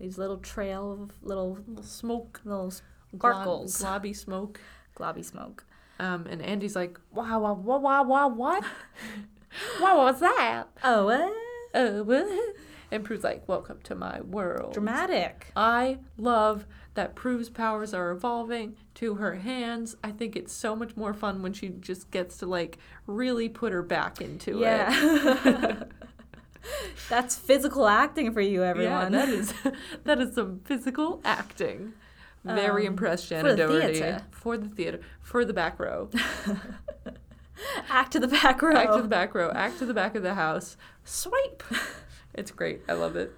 Speaker 3: These little trail of little
Speaker 2: Little smoke,
Speaker 3: little
Speaker 2: glob- globby smoke.
Speaker 3: globby smoke.
Speaker 2: Um, and Andy's like, wow, wow, wow, wow, wow, what? [laughs] what was that?
Speaker 3: Oh, what?
Speaker 2: Uh, what? And Prue's like, welcome to my world.
Speaker 3: Dramatic.
Speaker 2: I love that Prue's powers are evolving to her hands. I think it's so much more fun when she just gets to like really put her back into it.
Speaker 3: Yeah. [laughs] That's physical acting for you, everyone.
Speaker 2: Yeah, that is [laughs] that is some physical acting. Very
Speaker 3: Um,
Speaker 2: impressed,
Speaker 3: for
Speaker 2: Shannen
Speaker 3: the
Speaker 2: Doherty.
Speaker 3: theater.
Speaker 2: For the theater. For the back row. [laughs]
Speaker 3: Act to the back row.
Speaker 2: Act to the back row. Act to the back of the house. Swipe. [laughs] it's great. I love it.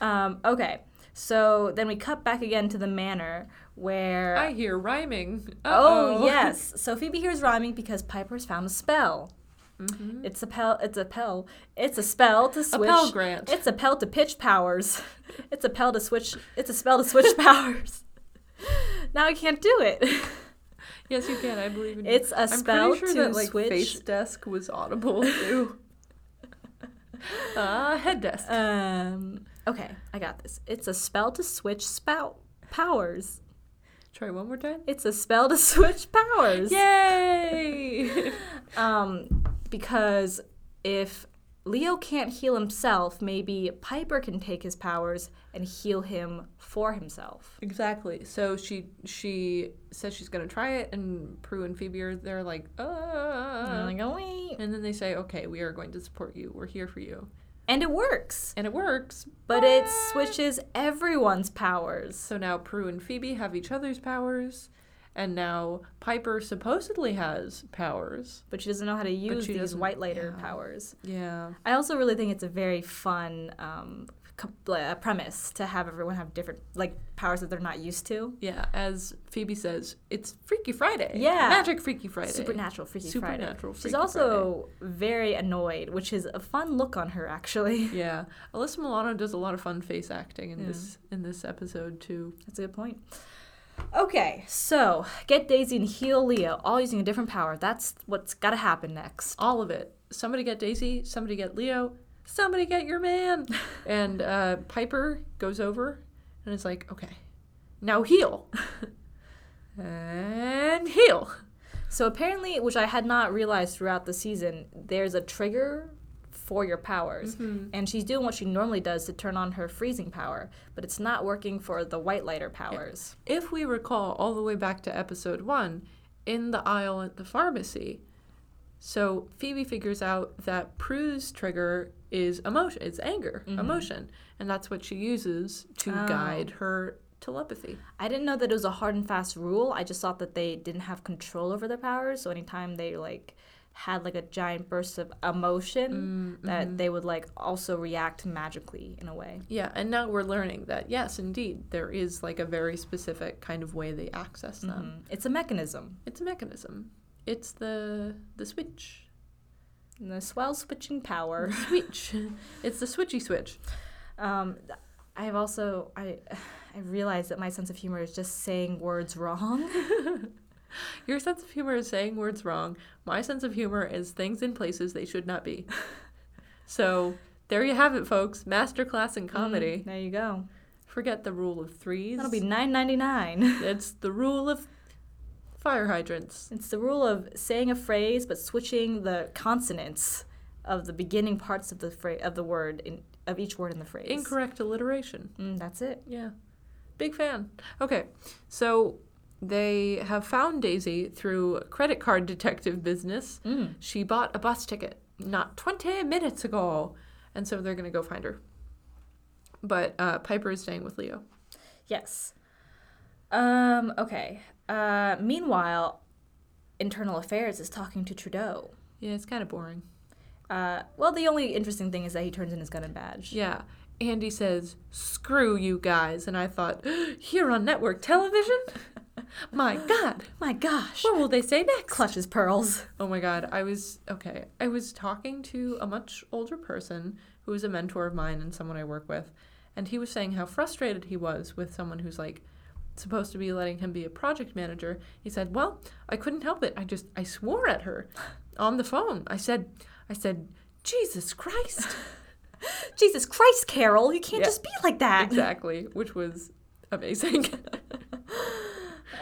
Speaker 3: Um, okay. So then we cut back again to the manor where.
Speaker 2: I hear rhyming.
Speaker 3: oh
Speaker 2: Uh-oh.
Speaker 3: yes. [laughs] So Phoebe hears rhyming because Piper's found a spell.
Speaker 2: Mhm.
Speaker 3: It's a pel. It's a pel. It's a spell to switch. A.
Speaker 2: Pell Grant.
Speaker 3: It's a pel to pitch powers. It's a pel to switch. It's a spell to switch powers. [laughs] Now I can't do it. [laughs]
Speaker 2: Yes, you can. I believe in you.
Speaker 3: It's a
Speaker 2: I'm
Speaker 3: spell
Speaker 2: pretty sure
Speaker 3: to
Speaker 2: that like
Speaker 3: switch.
Speaker 2: face desk was audible too. [laughs] uh, head desk.
Speaker 3: Um. Okay, I got this. It's a spell to switch spout powers.
Speaker 2: Try one more time.
Speaker 3: It's a spell to switch powers.
Speaker 2: Yay!
Speaker 3: Um, because if Leo can't heal himself, maybe Piper can take his powers and heal him for himself.
Speaker 2: Exactly. So she she says she's gonna try it, and Prue and Phoebe are they're like, uh,
Speaker 3: And like, oh, wait.
Speaker 2: and then they say, okay, we are going to support you. We're here for you,
Speaker 3: And it works.
Speaker 2: and it works.
Speaker 3: But it switches everyone's powers.
Speaker 2: So now Prue and Phoebe have each other's powers, and now Piper supposedly has powers.
Speaker 3: But she doesn't know how to use these white lighter
Speaker 2: yeah.
Speaker 3: powers.
Speaker 2: Yeah.
Speaker 3: I also really think it's a very fun um, uh, premise to have everyone have different like powers that they're not used to.
Speaker 2: Yeah, as Phoebe says, it's Freaky Friday.
Speaker 3: Yeah.
Speaker 2: Magic Freaky Friday.
Speaker 3: Supernatural Freaky Friday.
Speaker 2: Supernatural Freaky She's
Speaker 3: also very annoyed, which is a fun look on her actually. [laughs]
Speaker 2: Yeah. Alyssa Milano does a lot of fun face acting in this in this episode too.
Speaker 3: That's a good point. Okay, so get Daisy and heal Leo, all using a different power. That's what's got to happen next.
Speaker 2: All of it. Somebody get Daisy, somebody get Leo, somebody get your man. [laughs] and uh, Piper goes over and is like, okay, now heal. [laughs] and heal.
Speaker 3: So apparently, which I had not realized throughout the season, there's a trigger for your powers. Mm-hmm. And she's doing what she normally does to turn on her freezing power, but it's not working for the white lighter powers.
Speaker 2: If we recall all the way back to episode one, in the aisle at the pharmacy, so Phoebe figures out that Prue's trigger is emotion, it's anger, mm-hmm. emotion, and that's what she uses to
Speaker 3: Oh.
Speaker 2: guide her telepathy.
Speaker 3: I didn't know that it was a hard and fast rule. I just thought that they didn't have control over their powers. So anytime they like had like a giant burst of emotion, that they would like also react magically in a way.
Speaker 2: Yeah, and now we're learning that yes, indeed, there is like a very specific kind of way they access them.
Speaker 3: Mm. It's a mechanism.
Speaker 2: It's a mechanism. It's the the switch.
Speaker 3: And the swell switching power.
Speaker 2: Switch. [laughs] it's the switchy switch.
Speaker 3: Um, I've also I [sighs] I realized that my sense of humor is just saying words wrong. [laughs]
Speaker 2: Your sense of humor is saying words wrong. My sense of humor is things in places they should not be. [laughs] so there you have it, folks. Masterclass in comedy.
Speaker 3: there you go.
Speaker 2: Forget the rule of threes.
Speaker 3: That'll be nine ninety nine. [laughs]
Speaker 2: It's the rule of fire hydrants.
Speaker 3: It's the rule of saying a phrase but switching the consonants of the beginning parts of the phrase of the word in of each word in the phrase.
Speaker 2: Incorrect alliteration.
Speaker 3: Mm, that's it.
Speaker 2: Yeah. Big fan. Okay. So they have found Daisy through credit card detective business.
Speaker 3: Mm.
Speaker 2: She bought a bus ticket not 20 minutes ago. And so they're going to go find her. But uh, Piper is staying with Leo.
Speaker 3: Yes. Um. Okay. Uh. Meanwhile, Internal Affairs is talking to Trudeau.
Speaker 2: Yeah, it's kind of boring.
Speaker 3: Uh. Well, the only interesting thing is that he turns in his gun and badge.
Speaker 2: Yeah. Andy says, screw you guys. And I thought, [gasps] here on network television? [laughs] [laughs] My God.
Speaker 3: My gosh.
Speaker 2: What will they say next?
Speaker 3: Clutches pearls.
Speaker 2: Oh my god, I was okay. I was talking to a much older person who is a mentor of mine and someone I work with, and he was saying how frustrated he was with someone who's like supposed to be letting him be a project manager. He said, "Well, I couldn't help it. I just I swore at her [sighs] on the phone. I said I said, "Jesus Christ." [laughs]
Speaker 3: Jesus Christ, Carol! You can't
Speaker 2: Yeah.
Speaker 3: just be like that.
Speaker 2: exactly, which was amazing. [laughs]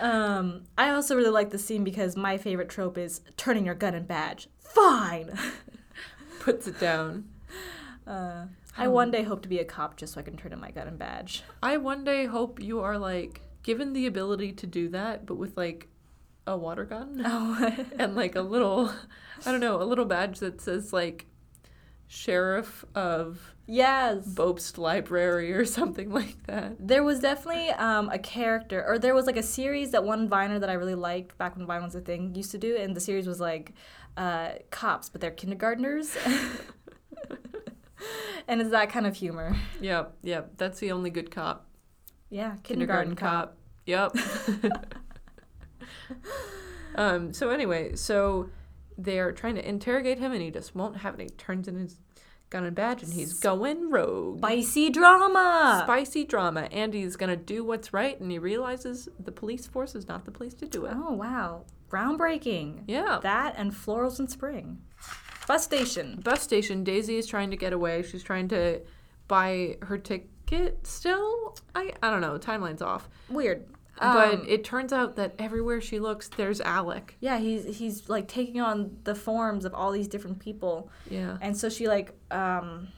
Speaker 3: Um, I also really like the scene because my favorite trope is turning your gun and badge. Fine. [laughs]
Speaker 2: Puts it down.
Speaker 3: Uh, I one day hope to be a cop just so I can turn in my gun and badge.
Speaker 2: I one day hope you are like given the ability to do that, but with like a water gun. [laughs]
Speaker 3: Oh, [laughs]
Speaker 2: and like a little i don't know a little badge that says like sheriff of
Speaker 3: yes.
Speaker 2: Bobst library or something like that
Speaker 3: There was definitely um, a character, or there was like a series that one Viner that I really liked back when Vine was a thing used to do, and the series was like uh, cops, but they're kindergartners. [laughs] and it's that kind of humor.
Speaker 2: yep yep that's the only good cop
Speaker 3: Yeah,
Speaker 2: kindergarten,
Speaker 3: kindergarten,
Speaker 2: cop. yep [laughs] um so anyway so they're trying to interrogate him and he just won't have it he turns in his gun and badge and he's going rogue
Speaker 3: Spicy drama.
Speaker 2: spicy drama andy's gonna do what's right and he realizes the police force is not the place to do it
Speaker 3: oh wow, groundbreaking.
Speaker 2: yeah
Speaker 3: That and florals in spring. Bus station.
Speaker 2: bus station, Daisy is trying to get away. She's trying to buy her ticket still. I I don't know. Timeline's off.
Speaker 3: Weird.
Speaker 2: But
Speaker 3: Um,
Speaker 2: it turns out that everywhere she looks, there's Alec.
Speaker 3: Yeah, he's he's like taking on the forms of all these different people,
Speaker 2: Yeah.
Speaker 3: and so she like um,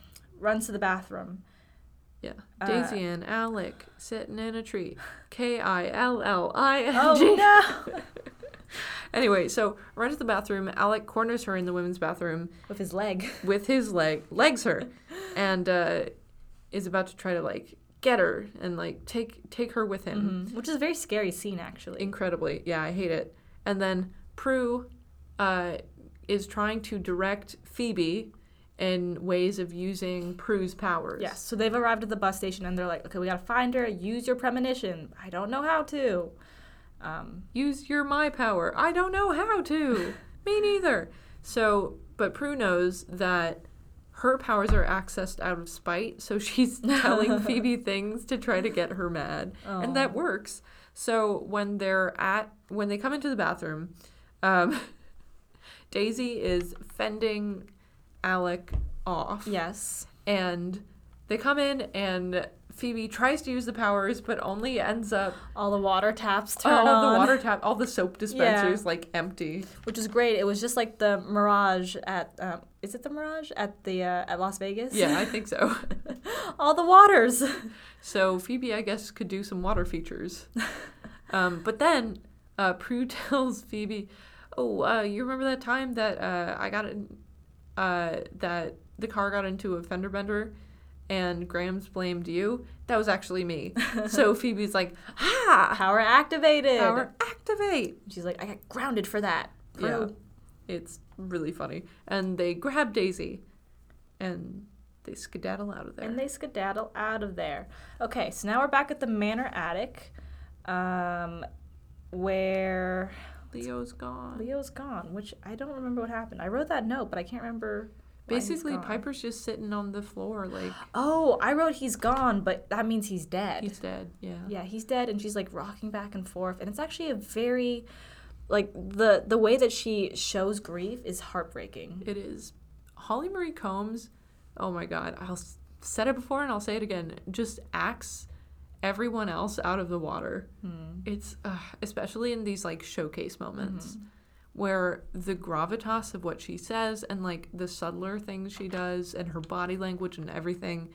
Speaker 3: runs to the bathroom.
Speaker 2: Yeah.
Speaker 3: Uh,
Speaker 2: Daisy and Alec sitting in a tree. K I L L I N
Speaker 3: Oh no! [laughs]
Speaker 2: Anyway, so runs to the bathroom. Alec corners her in the women's bathroom
Speaker 3: With his leg.
Speaker 2: with his leg, legs her, and uh, is about to try to like get her and like take take her with him.
Speaker 3: Mhm. Which is a very scary scene, actually.
Speaker 2: Incredibly, yeah, I hate it. And then Prue uh, is trying to direct Phoebe in ways of using Prue's powers.
Speaker 3: Yes. So they've arrived at the bus station and they're like, okay, we gotta find her. Use your premonition. I don't know how to. Um,
Speaker 2: Use your my power. I don't know how to. [laughs] Me neither. So, but Prue knows that her powers are accessed out of spite, so she's [laughs] telling Phoebe things to try to get her mad, and that works. So when they're at when they come into the bathroom, um, [laughs] Daisy is fending Alec off,
Speaker 3: yes.
Speaker 2: and they come in and. Phoebe tries to use the powers, but only ends up
Speaker 3: All the water taps turn
Speaker 2: all
Speaker 3: on.
Speaker 2: the water tap, all the soap [laughs] dispensers like empty.
Speaker 3: which is great. It was just like the Mirage at um, is it the Mirage at the uh, at Las Vegas?
Speaker 2: Yeah, I think so. [laughs]
Speaker 3: all the waters.
Speaker 2: So Phoebe, I guess, could do some water features. [laughs] Um, but then uh, Prue tells Phoebe, "Oh, uh, you remember that time that uh, I got in, uh, that the car got into a fender bender?" And Grams blamed you. That was actually me. [laughs] so Phoebe's like, "Ha!
Speaker 3: Power activated.
Speaker 2: Power activate!"
Speaker 3: She's like, I got grounded for that.
Speaker 2: Yeah, it's really funny. And they grab Daisy, and they skedaddle out of there.
Speaker 3: And they skedaddle out of there. Okay, so now we're back at the manor attic, um, where
Speaker 2: Leo's gone.
Speaker 3: Leo's gone. Which I don't remember what happened. I wrote that note, but I can't remember.
Speaker 2: Basically. Piper's just sitting on the floor like
Speaker 3: Oh, I wrote he's gone, but that means he's dead.
Speaker 2: he's dead. Yeah.
Speaker 3: yeah, he's dead, and she's like rocking back and forth, and it's actually a very, like the the way that she shows grief is heartbreaking.
Speaker 2: It is. Holly Marie Combs, oh my god, I'll said it before and I'll say it again, just acts everyone else out of the water. It's uh, especially in these like showcase moments where the gravitas of what she says and like the subtler things she does and her body language and everything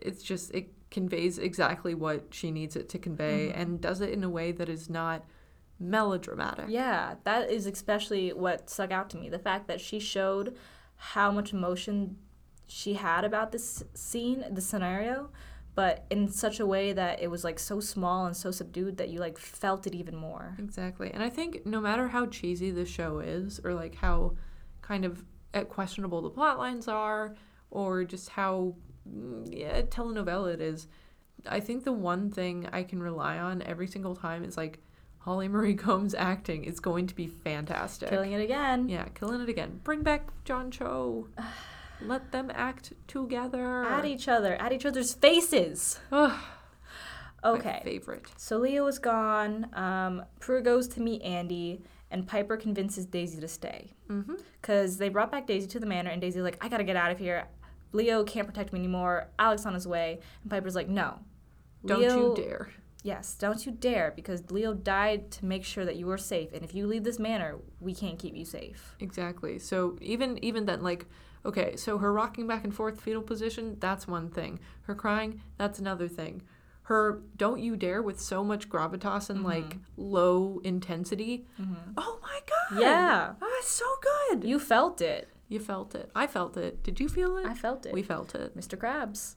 Speaker 2: it's just it conveys exactly what she needs it to convey mm-hmm. and does it in a way that is not melodramatic.
Speaker 3: Yeah, that is especially what stuck out to me. The fact that she showed how much emotion she had about this scene, the scenario, but in such a way that it was like so small and so subdued that you like felt it even more.
Speaker 2: Exactly. And I think no matter how cheesy the show is, or like how kind of uh, questionable the plot lines are, or just how mm, yeah, telenovela it is, I think the one thing I can rely on every single time is like Holly Marie [laughs] Combs acting is going to be fantastic.
Speaker 3: Killing it again.
Speaker 2: Yeah, killing it again. Bring back John Cho. [sighs] [sighs] [sighs] Let them act together.
Speaker 3: At each other, at each other's faces.
Speaker 2: Ugh, my
Speaker 3: Okay.
Speaker 2: favorite.
Speaker 3: So Leo is gone. Um, Prue goes to meet Andy, and Piper convinces Daisy to stay.
Speaker 2: Mm-hmm.
Speaker 3: Because they brought back Daisy to the manor, and Daisy's like, I gotta get out of here. Leo can't protect me anymore. Alec's on his way. And Piper's like, No.
Speaker 2: Don't
Speaker 3: Leo-
Speaker 2: you dare.
Speaker 3: Yes, don't you dare, because Leo died to make sure that you are safe. And if you leave this manor, we can't keep you safe.
Speaker 2: Exactly. So even even then, like, okay, so her rocking back and forth fetal position, that's one thing. Her crying, that's another thing. Her don't you dare with so much gravitas and like mm-hmm. low intensity. Mm-hmm. Oh my god!
Speaker 3: Yeah.
Speaker 2: oh, it's so good.
Speaker 3: You felt it.
Speaker 2: You felt it. I felt it. Did you feel it?
Speaker 3: I felt it.
Speaker 2: We felt it.
Speaker 3: Mr. Krabs.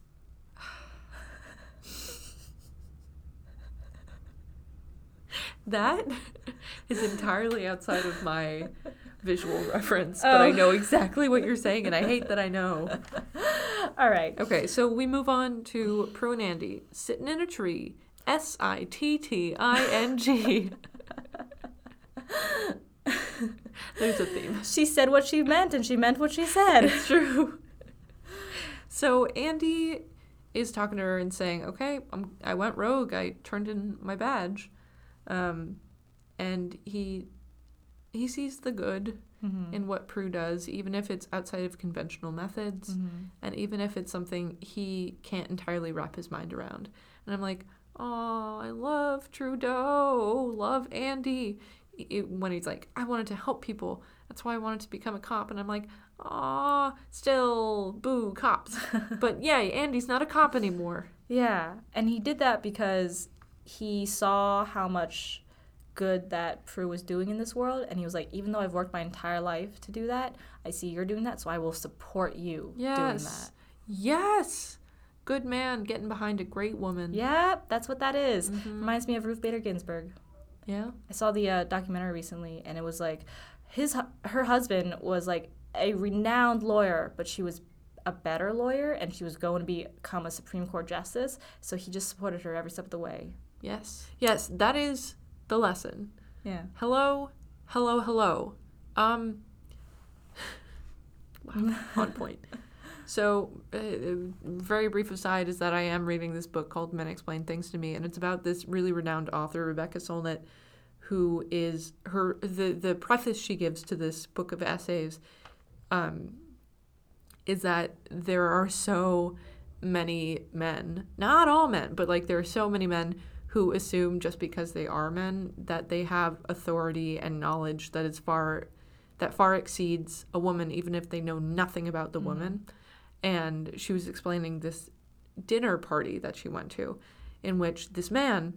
Speaker 2: That [laughs] is entirely outside of my [laughs] visual [laughs] reference, but I
Speaker 3: Oh.
Speaker 2: know exactly what you're saying, and I hate that I know. [laughs]
Speaker 3: All right.
Speaker 2: Okay, so we move on to Prue and Andy sitting in a tree. S I T T I N G. [laughs] There's a theme.
Speaker 3: She said what she meant, and she meant what she said.
Speaker 2: It's true. So Andy is talking to her and saying, "Okay, I'm, I went rogue. I turned in my badge," um, and he he sees the good mm-hmm. in what Prue does, even if it's outside of conventional methods, mm-hmm. and even if it's something he can't entirely wrap his mind around. And I'm like, oh, I love Trudeau, love Andy. I- I- when he's like, I wanted to help people. That's why I wanted to become a cop. And I'm like, aw, still, boo, cops. [laughs] but yay, Andy's not a cop anymore.
Speaker 3: Yeah, and he did that because he saw how much good that Prue was doing in this world, and he was like, even though I've worked my entire life to do that, I see you're doing that, so I will support you doing
Speaker 2: Yes.
Speaker 3: that.
Speaker 2: Yes. Good man getting behind a great woman.
Speaker 3: Yep, that's what that is.
Speaker 2: Mm-hmm.
Speaker 3: Reminds me of Ruth Bader Ginsburg.
Speaker 2: Yeah.
Speaker 3: I saw the uh, documentary recently, and it was like his her husband was like a renowned lawyer, but she was a better lawyer, and she was going to become a Supreme Court justice. So he just supported her every step of the way.
Speaker 2: Yes. Yes, that is the lesson.
Speaker 3: Yeah.
Speaker 2: Hello, hello, hello. Um, [laughs] [laughs] on point. So, uh, very brief aside is that I am reading this book called Men Explain Things to Me, and it's about this really renowned author, Rebecca Solnit, who is her the the preface she gives to this book of essays, um, is that there are so many men, not all men, but like there are so many men who assume just because they are men that they have authority and knowledge that is far that far exceeds a woman even if they know nothing about the mm-hmm. woman. And she was explaining this dinner party that she went to in which this man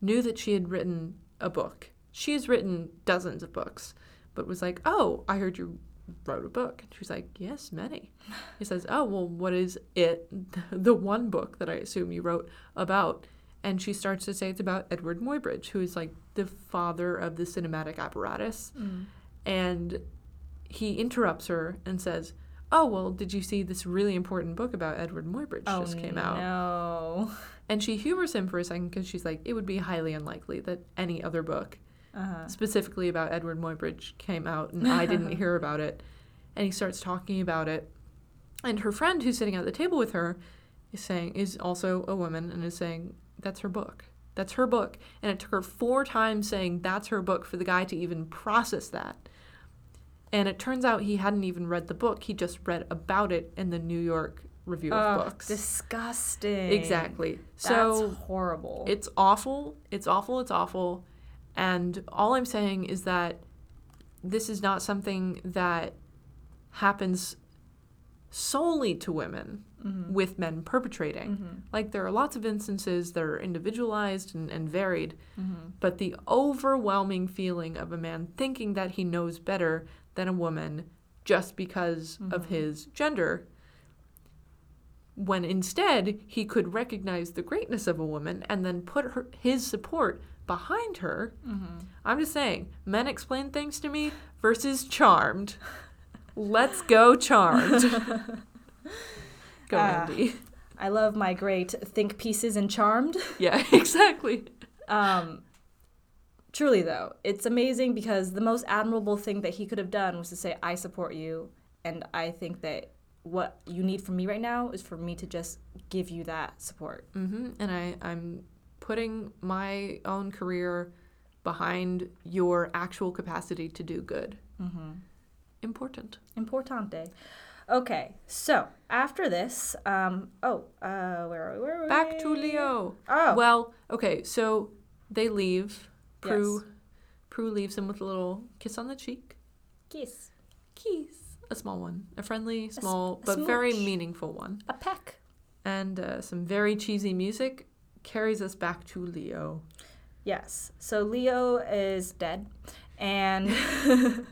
Speaker 2: knew that she had written a book. She has written dozens of books but was like oh i heard you wrote a book. And she was like yes many. He says oh well what is it [laughs] the one book that i assume you wrote about and she starts to say it's about Edward Muybridge, who is like the father of the cinematic apparatus. And he interrupts her and says, "Oh well, did you see this really important book about Edward Muybridge just came out?"
Speaker 3: No.
Speaker 2: And she humors him for a second because she's like, "It would be highly unlikely that any other book,
Speaker 3: Uh-huh.
Speaker 2: specifically about Edward Muybridge, came out and I didn't [laughs] hear about it." And he starts talking about it, and her friend who's sitting at the table with her is saying is also a woman and is saying that's her book. That's her book. And it took her four times saying that's her book for the guy to even process that. And it turns out he hadn't even read the book. He just read about it in the New York Review of
Speaker 3: Ugh,
Speaker 2: Books.
Speaker 3: disgusting.
Speaker 2: exactly.
Speaker 3: That's
Speaker 2: so
Speaker 3: horrible.
Speaker 2: it's awful. It's awful. It's awful. And all I'm saying is that this is not something that happens solely to women Mm-hmm. with men perpetrating. Mm-hmm. Like, there are lots of instances that are individualized and, and varied, mm-hmm. but the overwhelming feeling of a man thinking that he knows better than a woman just because of his gender when instead he could recognize the greatness of a woman and then put her, his support behind her. I'm just saying, men explain things to me versus charmed. [laughs] Let's go, charmed. [laughs] go,
Speaker 3: Ah.
Speaker 2: Andy.
Speaker 3: I love my great think pieces and charmed. [laughs]
Speaker 2: Yeah, exactly.
Speaker 3: Um, truly, though, it's amazing because the most admirable thing that he could have done was to say, I support you. And I think that what you need from me right now is for me to just give you that support.
Speaker 2: hmm And I, I'm putting my own career behind your actual capacity to do good. Important.
Speaker 3: Importante. Okay, so after this, um, oh, uh, where are we? Where are we?
Speaker 2: Back to Leo.
Speaker 3: Oh,
Speaker 2: Well, okay, so they leave. Prue,
Speaker 3: Yes.
Speaker 2: Prue leaves him with a little kiss on the cheek.
Speaker 3: kiss.
Speaker 2: Kiss. A small one. A friendly, small,
Speaker 3: a
Speaker 2: but very
Speaker 3: smooch.
Speaker 2: meaningful one.
Speaker 3: A peck.
Speaker 2: And uh, some very cheesy music carries us back to Leo.
Speaker 3: Yes. So Leo is dead, and [laughs]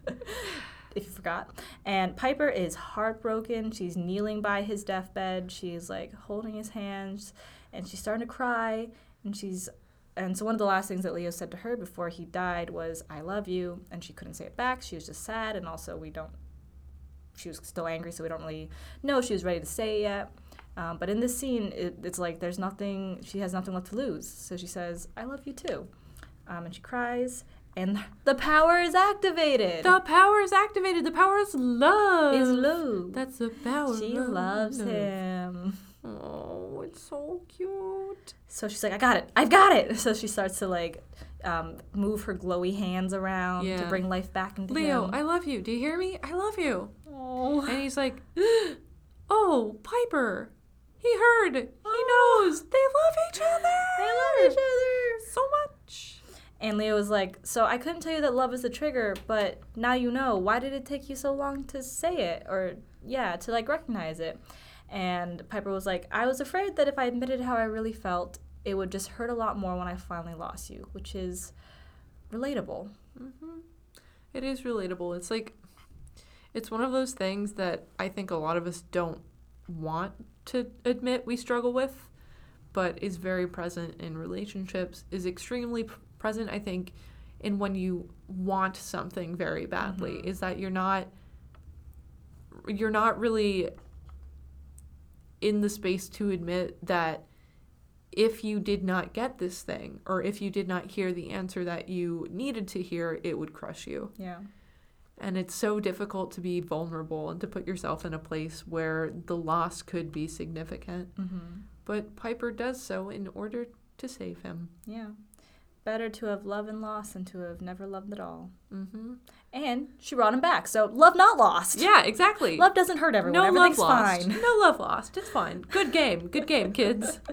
Speaker 3: if you forgot, and Piper is heartbroken. She's kneeling by his deathbed. She's like holding his hands, and she's starting to cry. And she's, and so one of the last things that Leo said to her before he died was, "I love you," and she couldn't say it back. She was just sad, and also we don't. She was still angry, so we don't really know if she was ready to say it yet. Um, but in this scene, it, it's like there's nothing, she has nothing left to lose. So she says, I love you too. Um, and she cries, and the power is activated.
Speaker 2: The power is activated. The power is love.
Speaker 3: is Lou.
Speaker 2: That's the power.
Speaker 3: She
Speaker 2: of
Speaker 3: loves
Speaker 2: love.
Speaker 3: him.
Speaker 2: Oh, it's so cute.
Speaker 3: So she's like, I got it. I've got it. [laughs] So she starts to like um, move her glowy hands around to bring life back into
Speaker 2: Leo,
Speaker 3: him.
Speaker 2: I love you. Do you hear me? I love you.
Speaker 3: oh.
Speaker 2: And he's like, [gasps] Oh, Piper. He heard. He He [gasps] knows. They love each other.
Speaker 3: They love each other.
Speaker 2: so much.
Speaker 3: And Leo was like, So I couldn't tell you that love is the trigger, but now you know. Why did it take you so long to say it? Or, yeah, to like recognize it? And Piper was like, I was afraid that if I admitted how I really felt, it would just hurt a lot more when I finally lost you, which is relatable. Mm-hmm.
Speaker 2: It is relatable. It's like, it's one of those things that I think a lot of us don't want to admit we struggle with, but is very present in relationships, is extremely p- present, I think, in when you want something very badly, is that you're not, you're not really in the space to admit that if you did not get this thing or if you did not hear the answer that you needed to hear, it would crush you.
Speaker 3: Yeah.
Speaker 2: And it's so difficult to be vulnerable and to put yourself in a place where the loss could be significant.
Speaker 3: Mm-hmm.
Speaker 2: But Piper does so in order to save him.
Speaker 3: Yeah. Better to have loved and lost than to have never loved at all.
Speaker 2: hmm
Speaker 3: And she brought him back, so love not lost.
Speaker 2: Yeah, exactly.
Speaker 3: Love doesn't hurt everyone.
Speaker 2: no
Speaker 3: Everything's
Speaker 2: love lost.
Speaker 3: fine.
Speaker 2: No love lost. It's fine. Good game. Good game, kids. [laughs]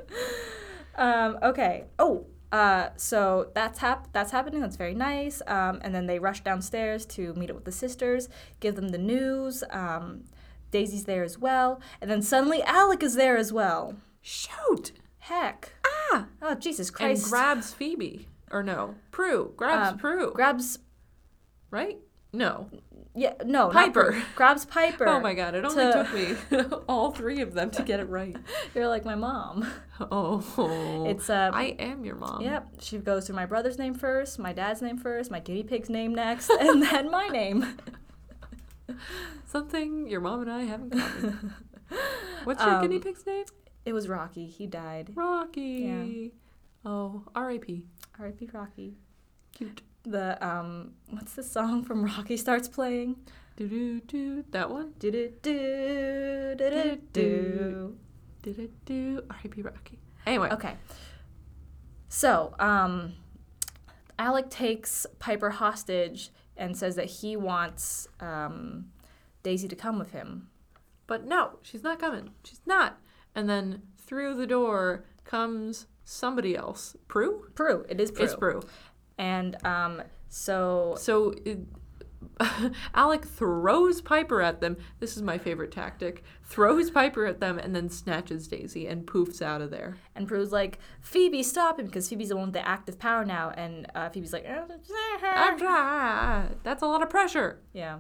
Speaker 3: Um, okay. Oh, uh, so that's hap- that's happening. That's very nice. Um, and then they rush downstairs to meet up with the sisters, give them the news. Um, Daisy's there as well, and then suddenly Alec is there as well.
Speaker 2: Shoot.
Speaker 3: Heck!
Speaker 2: Ah.
Speaker 3: Oh Jesus Christ!
Speaker 2: And grabs Phoebe. Or no. Prue. Grabs
Speaker 3: Um,
Speaker 2: Prue.
Speaker 3: grabs
Speaker 2: right? No.
Speaker 3: yeah no
Speaker 2: Piper.
Speaker 3: Grabs Piper.
Speaker 2: Oh my god, it only
Speaker 3: to-
Speaker 2: took me [laughs] all three of them to get it right. [laughs]
Speaker 3: You're like my mom. [laughs]
Speaker 2: Oh.
Speaker 3: It's uh.
Speaker 2: I am your mom.
Speaker 3: Yep, she goes through my brother's name first, my dad's name first, my guinea pig's name next, and then my name.
Speaker 2: Something your mom and I haven't. What's your
Speaker 3: Um,
Speaker 2: guinea pig's name?
Speaker 3: It was Rocky. He died.
Speaker 2: Rocky. Yeah. Oh, R.I.P.
Speaker 3: R.I.P. Rocky.
Speaker 2: Cute.
Speaker 3: The um, what's the song from Rocky starts playing?
Speaker 2: Do do do. That one.
Speaker 3: Do do do do do do.
Speaker 2: Do do do. R.I.P. Rocky. Anyway.
Speaker 3: Okay. So um, Alec takes Piper hostage and says that he wants um, Daisy to come with him.
Speaker 2: But no, she's not coming. She's not. And then through the door comes somebody else. Prue?
Speaker 3: Prue, it is Prue.
Speaker 2: It's Prue.
Speaker 3: And um, so
Speaker 2: So it, [laughs] Alec throws Piper at them. This is my favorite tactic. Throws Piper at them and then snatches Daisy and poofs out of there.
Speaker 3: And Prue's like, Phoebe, stop him, because Phoebe's the one with the active power now. And uh, Phoebe's like,
Speaker 2: Ah, That's a lot of pressure.
Speaker 3: yeah.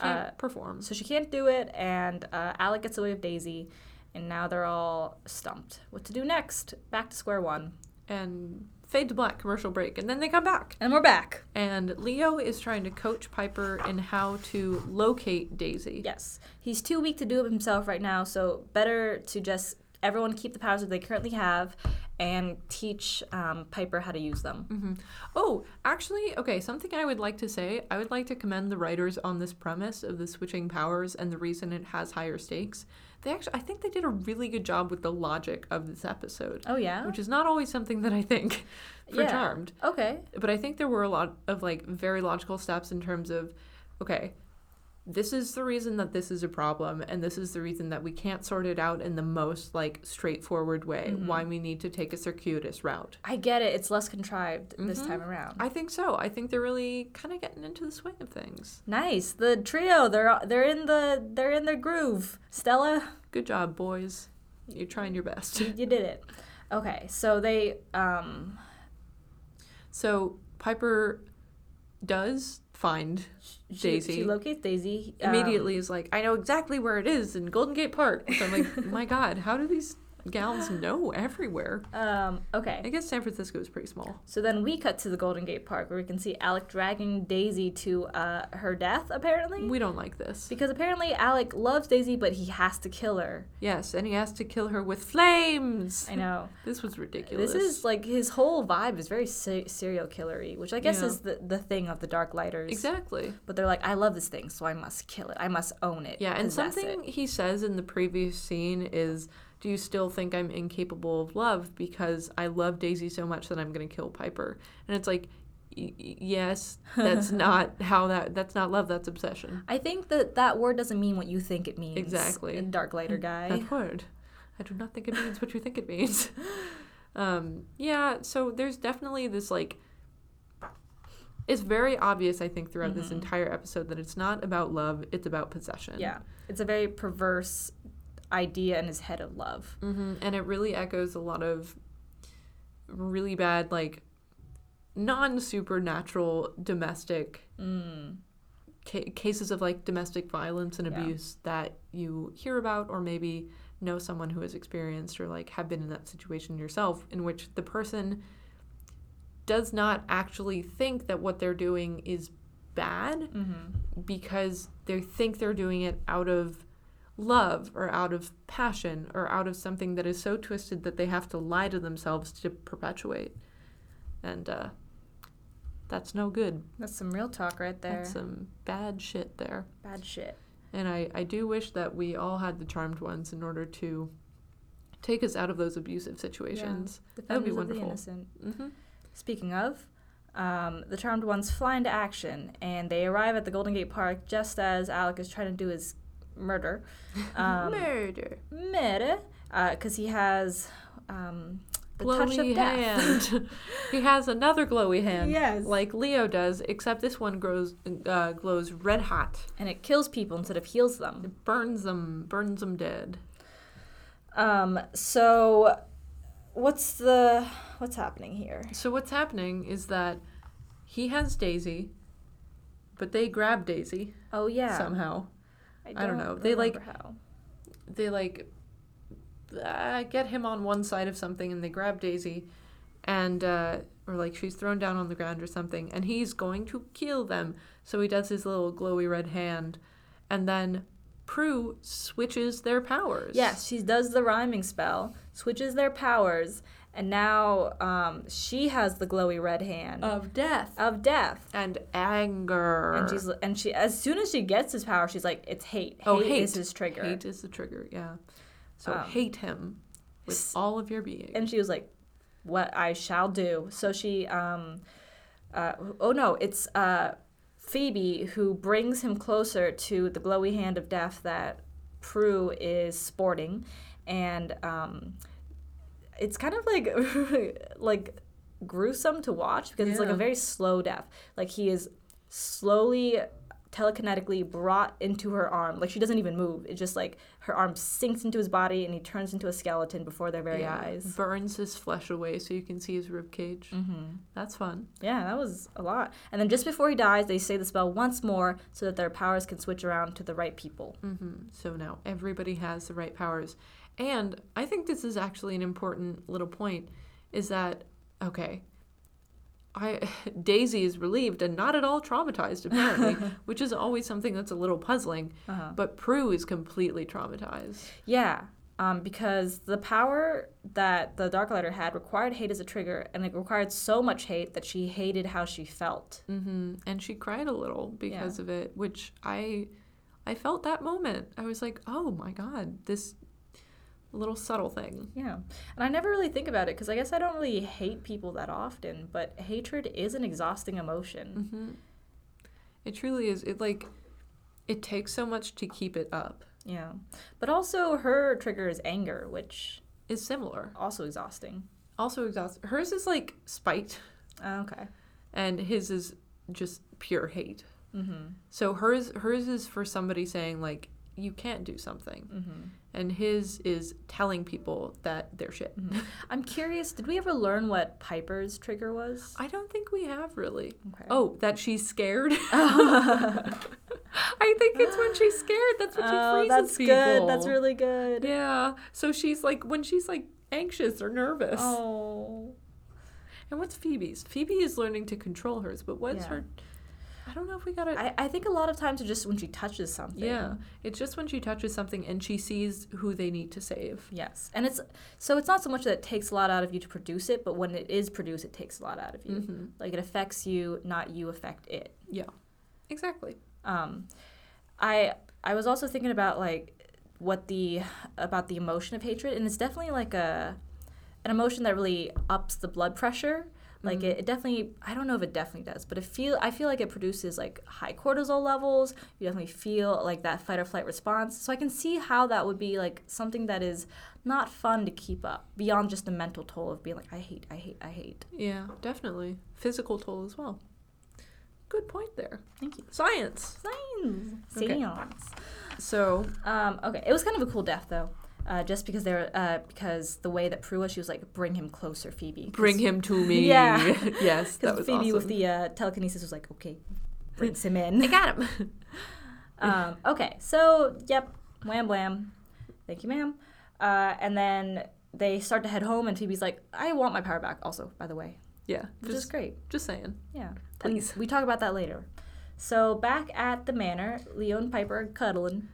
Speaker 2: Can't
Speaker 3: Uh,
Speaker 2: perform.
Speaker 3: So she can't do it, and uh, Alec gets away with Daisy, and now they're all stumped. What to do next? Back to square one.
Speaker 2: And fade to black commercial break. And then they come back.
Speaker 3: And we're back.
Speaker 2: And Leo is trying to coach Piper in how to locate Daisy.
Speaker 3: Yes. He's too weak to do it himself right now, so better to just everyone keep the powers that they currently have and teach um, Piper how to use them.
Speaker 2: Oh, actually, okay, something I would like to say. I would like to commend the writers on this premise of the switching powers and the reason it has higher stakes. They actually I think they did a really good job with the logic of this episode.
Speaker 3: Oh, yeah?
Speaker 2: Which is not always something that I think [laughs] for
Speaker 3: Yeah.
Speaker 2: Charmed.
Speaker 3: Okay.
Speaker 2: But I think there were a lot of like very logical steps in terms of okay, this is the reason that this is a problem and this is the reason that we can't sort it out in the most like straightforward way.
Speaker 3: Mm-hmm.
Speaker 2: Why we need to take a circuitous route.
Speaker 3: I get it. It's less contrived this time around.
Speaker 2: I think so. I think they're really kind of getting into the swing of things.
Speaker 3: nice. The trio, they're they're in the they're in their groove. Stella,
Speaker 2: Good job, boys. You're trying your best.
Speaker 3: you did it. Okay. So they um
Speaker 2: So Piper does find
Speaker 3: she,
Speaker 2: Daisy.
Speaker 3: she locates Daisy um,
Speaker 2: Immediately is like, I know exactly where it is in Golden Gate Park. So I'm like, [laughs] my God, how do these gals know everywhere?
Speaker 3: Um, okay.
Speaker 2: I guess San Francisco is pretty small.
Speaker 3: So then we cut to the Golden Gate Park where we can see Alec dragging Daisy to uh, her death, apparently.
Speaker 2: We don't like this.
Speaker 3: because apparently Alec loves Daisy, but he has to kill her.
Speaker 2: Yes, and he has to kill her with flames.
Speaker 3: I know. [laughs]
Speaker 2: This was ridiculous.
Speaker 3: This is like his whole vibe is very se- serial killery, which I guess
Speaker 2: Yeah.
Speaker 3: is the, the thing of the Dark Lighters.
Speaker 2: exactly.
Speaker 3: But they're like, I love this thing, so I must kill it. I must own it.
Speaker 2: Yeah, and something
Speaker 3: it."
Speaker 2: he says in the previous scene is, "Do you still think I'm incapable of love because I love Daisy so much that I'm going to kill Piper?" And it's like, y- yes, that's [laughs] not how that. That's not love. That's obsession.
Speaker 3: I think that that word doesn't mean what you think it means.
Speaker 2: Exactly.
Speaker 3: Dark Lighter guy.
Speaker 2: That word. I do not think it means what you think it means. [laughs] um, yeah, so there's definitely this like. It's very obvious, I think, throughout this entire episode that it's not about love; it's about possession.
Speaker 3: Yeah, it's a very perverse idea in his head of love.
Speaker 2: hmm And it really echoes a lot of really bad, like, non supernatural domestic ca- cases of like domestic violence and
Speaker 3: Yeah.
Speaker 2: abuse that you hear about, or maybe know someone who has experienced or like have been in that situation yourself, in which the person does not actually think that what they're doing is bad because they think they're doing it out of love or out of passion or out of something that is so twisted that they have to lie to themselves to perpetuate. And uh, that's no good.
Speaker 3: That's some real talk right there.
Speaker 2: That's some bad shit there.
Speaker 3: Bad shit.
Speaker 2: And I, I do wish that we all had the charmed ones in order to take us out of those abusive situations. That would be
Speaker 3: Defenders of the
Speaker 2: wonderful.
Speaker 3: innocent.
Speaker 2: hmm
Speaker 3: Speaking of, um, the Charmed Ones fly into action, and they arrive at the Golden Gate Park just as Alec is trying to do his murder. [laughs] Um,
Speaker 2: Murder.
Speaker 3: murder, because he has um, the touch
Speaker 2: Glowy
Speaker 3: of death.
Speaker 2: hand. [laughs] he has another glowy hand.
Speaker 3: Yes.
Speaker 2: Like Leo does, except this one grows uh, glows red hot.
Speaker 3: and it kills people instead of heals them.
Speaker 2: It burns them, burns them dead.
Speaker 3: Um, so, what's the what's happening here?
Speaker 2: So what's happening is that he has Daisy, but they grab Daisy
Speaker 3: Oh yeah,
Speaker 2: somehow.
Speaker 3: I
Speaker 2: I don't know. They, like-
Speaker 3: how.
Speaker 2: They like uh, get him on one side of something, and they grab Daisy, and uh, or like she's thrown down on the ground or something, and he's going to kill them. So he does his little glowy red hand, and then Prue switches their powers.
Speaker 3: Yes, she does the rhyming spell, switches their powers, and now um, she has the glowy red hand
Speaker 2: of death
Speaker 3: of death.
Speaker 2: and anger.
Speaker 3: And she's and she as soon as she gets his power, she's like, "It's hate.
Speaker 2: Oh,
Speaker 3: hate,
Speaker 2: hate.
Speaker 3: is his trigger."
Speaker 2: Hate is the trigger, yeah. So
Speaker 3: Um,
Speaker 2: hate him with
Speaker 3: s-
Speaker 2: all of your being.
Speaker 3: And she was like, "What I shall do." So she, um, uh, oh no, it's uh, Phoebe who brings him closer to the glowy hand of death that Prue is sporting, and um, it's kind of like [laughs] like gruesome to watch because it's like a very slow death. Like he is slowly telekinetically brought into her arm like she doesn't even move it's just like her arm sinks into his body and he turns into a skeleton before their very
Speaker 2: Yeah,
Speaker 3: eyes
Speaker 2: Burns his flesh away so you can see his rib cage.
Speaker 3: mm-hmm.
Speaker 2: That's fun.
Speaker 3: yeah that was a lot and then just before he dies they say the spell once more so that their powers can switch around to the right people
Speaker 2: hmm So now everybody has the right powers. And I think this is actually an important little point is that, okay, I [laughs] Daisy is relieved and not at all traumatized apparently, [laughs] which is always something that's a little puzzling.
Speaker 3: uh-huh.
Speaker 2: But Prue is completely traumatized.
Speaker 3: yeah um, because the power that the Darklighter had required hate as a trigger, and it required so much hate that she hated how she felt.
Speaker 2: hmm And she cried a little because of it, which I I felt that moment. I was like, "Oh my god, this little subtle thing."
Speaker 3: Yeah. And I never really think about it because I guess I don't really hate people that often, but hatred is an exhausting emotion.
Speaker 2: hmm It truly is. It like it takes so much to keep it up.
Speaker 3: Yeah. But also, her trigger is anger, which
Speaker 2: Is similar.
Speaker 3: also exhausting.
Speaker 2: Also exhausting. Hers is like spite,
Speaker 3: Oh, okay.
Speaker 2: and his is just pure hate.
Speaker 3: Mm-hmm.
Speaker 2: So hers hers is for somebody saying like you can't do something,
Speaker 3: Mm-hmm.
Speaker 2: and his is telling people that they're shit. [laughs]
Speaker 3: I'm curious, did we ever learn what Piper's trigger was?
Speaker 2: I don't think we have really.
Speaker 3: Okay.
Speaker 2: Oh, that she's scared. [laughs] I think it's when she's scared. That's when she
Speaker 3: Oh,
Speaker 2: freezes
Speaker 3: that's
Speaker 2: people.
Speaker 3: good. That's really good.
Speaker 2: Yeah. So she's like when she's like anxious or nervous.
Speaker 3: Oh.
Speaker 2: And what's Phoebe's? Phoebe is learning to control hers, but what's
Speaker 3: Yeah.
Speaker 2: her? I don't know if we got it.
Speaker 3: I, I think a lot of times it's just when she touches something.
Speaker 2: Yeah, it's just when she touches something and she sees who they need to save.
Speaker 3: Yes. And it's so it's not so much that it takes a lot out of you to produce it, but when it is produced, it takes a lot out of you.
Speaker 2: Mm-hmm.
Speaker 3: Like it affects you, not you affect it.
Speaker 2: Yeah, exactly.
Speaker 3: Um, I I was also thinking about like what the about the emotion of hatred, and it's definitely like a an emotion that really ups the blood pressure. Like it, it definitely I don't know if it definitely does, but it feel I feel like it produces like high cortisol levels. You definitely feel like that fight or flight response. So I can see how that would be like something that is not fun to keep up beyond just the mental toll of being like I hate, I hate, I hate.
Speaker 2: Yeah, definitely. Physical toll as well. Good point there.
Speaker 3: Thank you.
Speaker 2: Science.
Speaker 3: Science.
Speaker 2: Okay.
Speaker 3: Science.
Speaker 2: So,
Speaker 3: Um, okay, it was kind of a cool death though. Uh, just because they're uh, because the way that Prue was, she was like, "Bring him closer, Phoebe.
Speaker 2: bring him to me. [laughs]
Speaker 3: Yeah. [laughs]
Speaker 2: yes, that
Speaker 3: Because
Speaker 2: was
Speaker 3: Phoebe
Speaker 2: awesome.
Speaker 3: with the uh, telekinesis was like, okay, brings him in.
Speaker 2: I got him. [laughs]
Speaker 3: um, okay, so yep, wham blam, thank you, ma'am. Uh, and then they start to head home, and Phoebe's like, I want my power back. Also, by the way,
Speaker 2: yeah,
Speaker 3: which is
Speaker 2: just
Speaker 3: great.
Speaker 2: just saying.
Speaker 3: Yeah,
Speaker 2: Please.
Speaker 3: We talk about that later. So back at the manor, Leo and Piper are cuddling.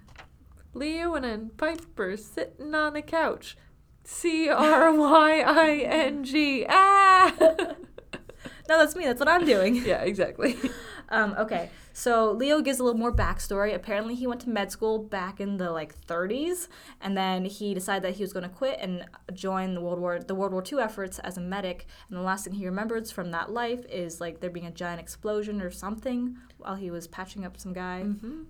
Speaker 2: Leo and Piper sitting on a couch. C R Y I N G. Ah.
Speaker 3: No, that's me. That's what I'm doing. [laughs]
Speaker 2: yeah, exactly. [laughs]
Speaker 3: Um, okay, so Leo gives a little more backstory. Apparently, he went to med school back in the like 30s, and then he decided that he was going to quit and join the World War the World War II efforts as a medic. And the last thing he remembers from that life is like there being a giant explosion or something while he was patching up some guy,
Speaker 2: hmm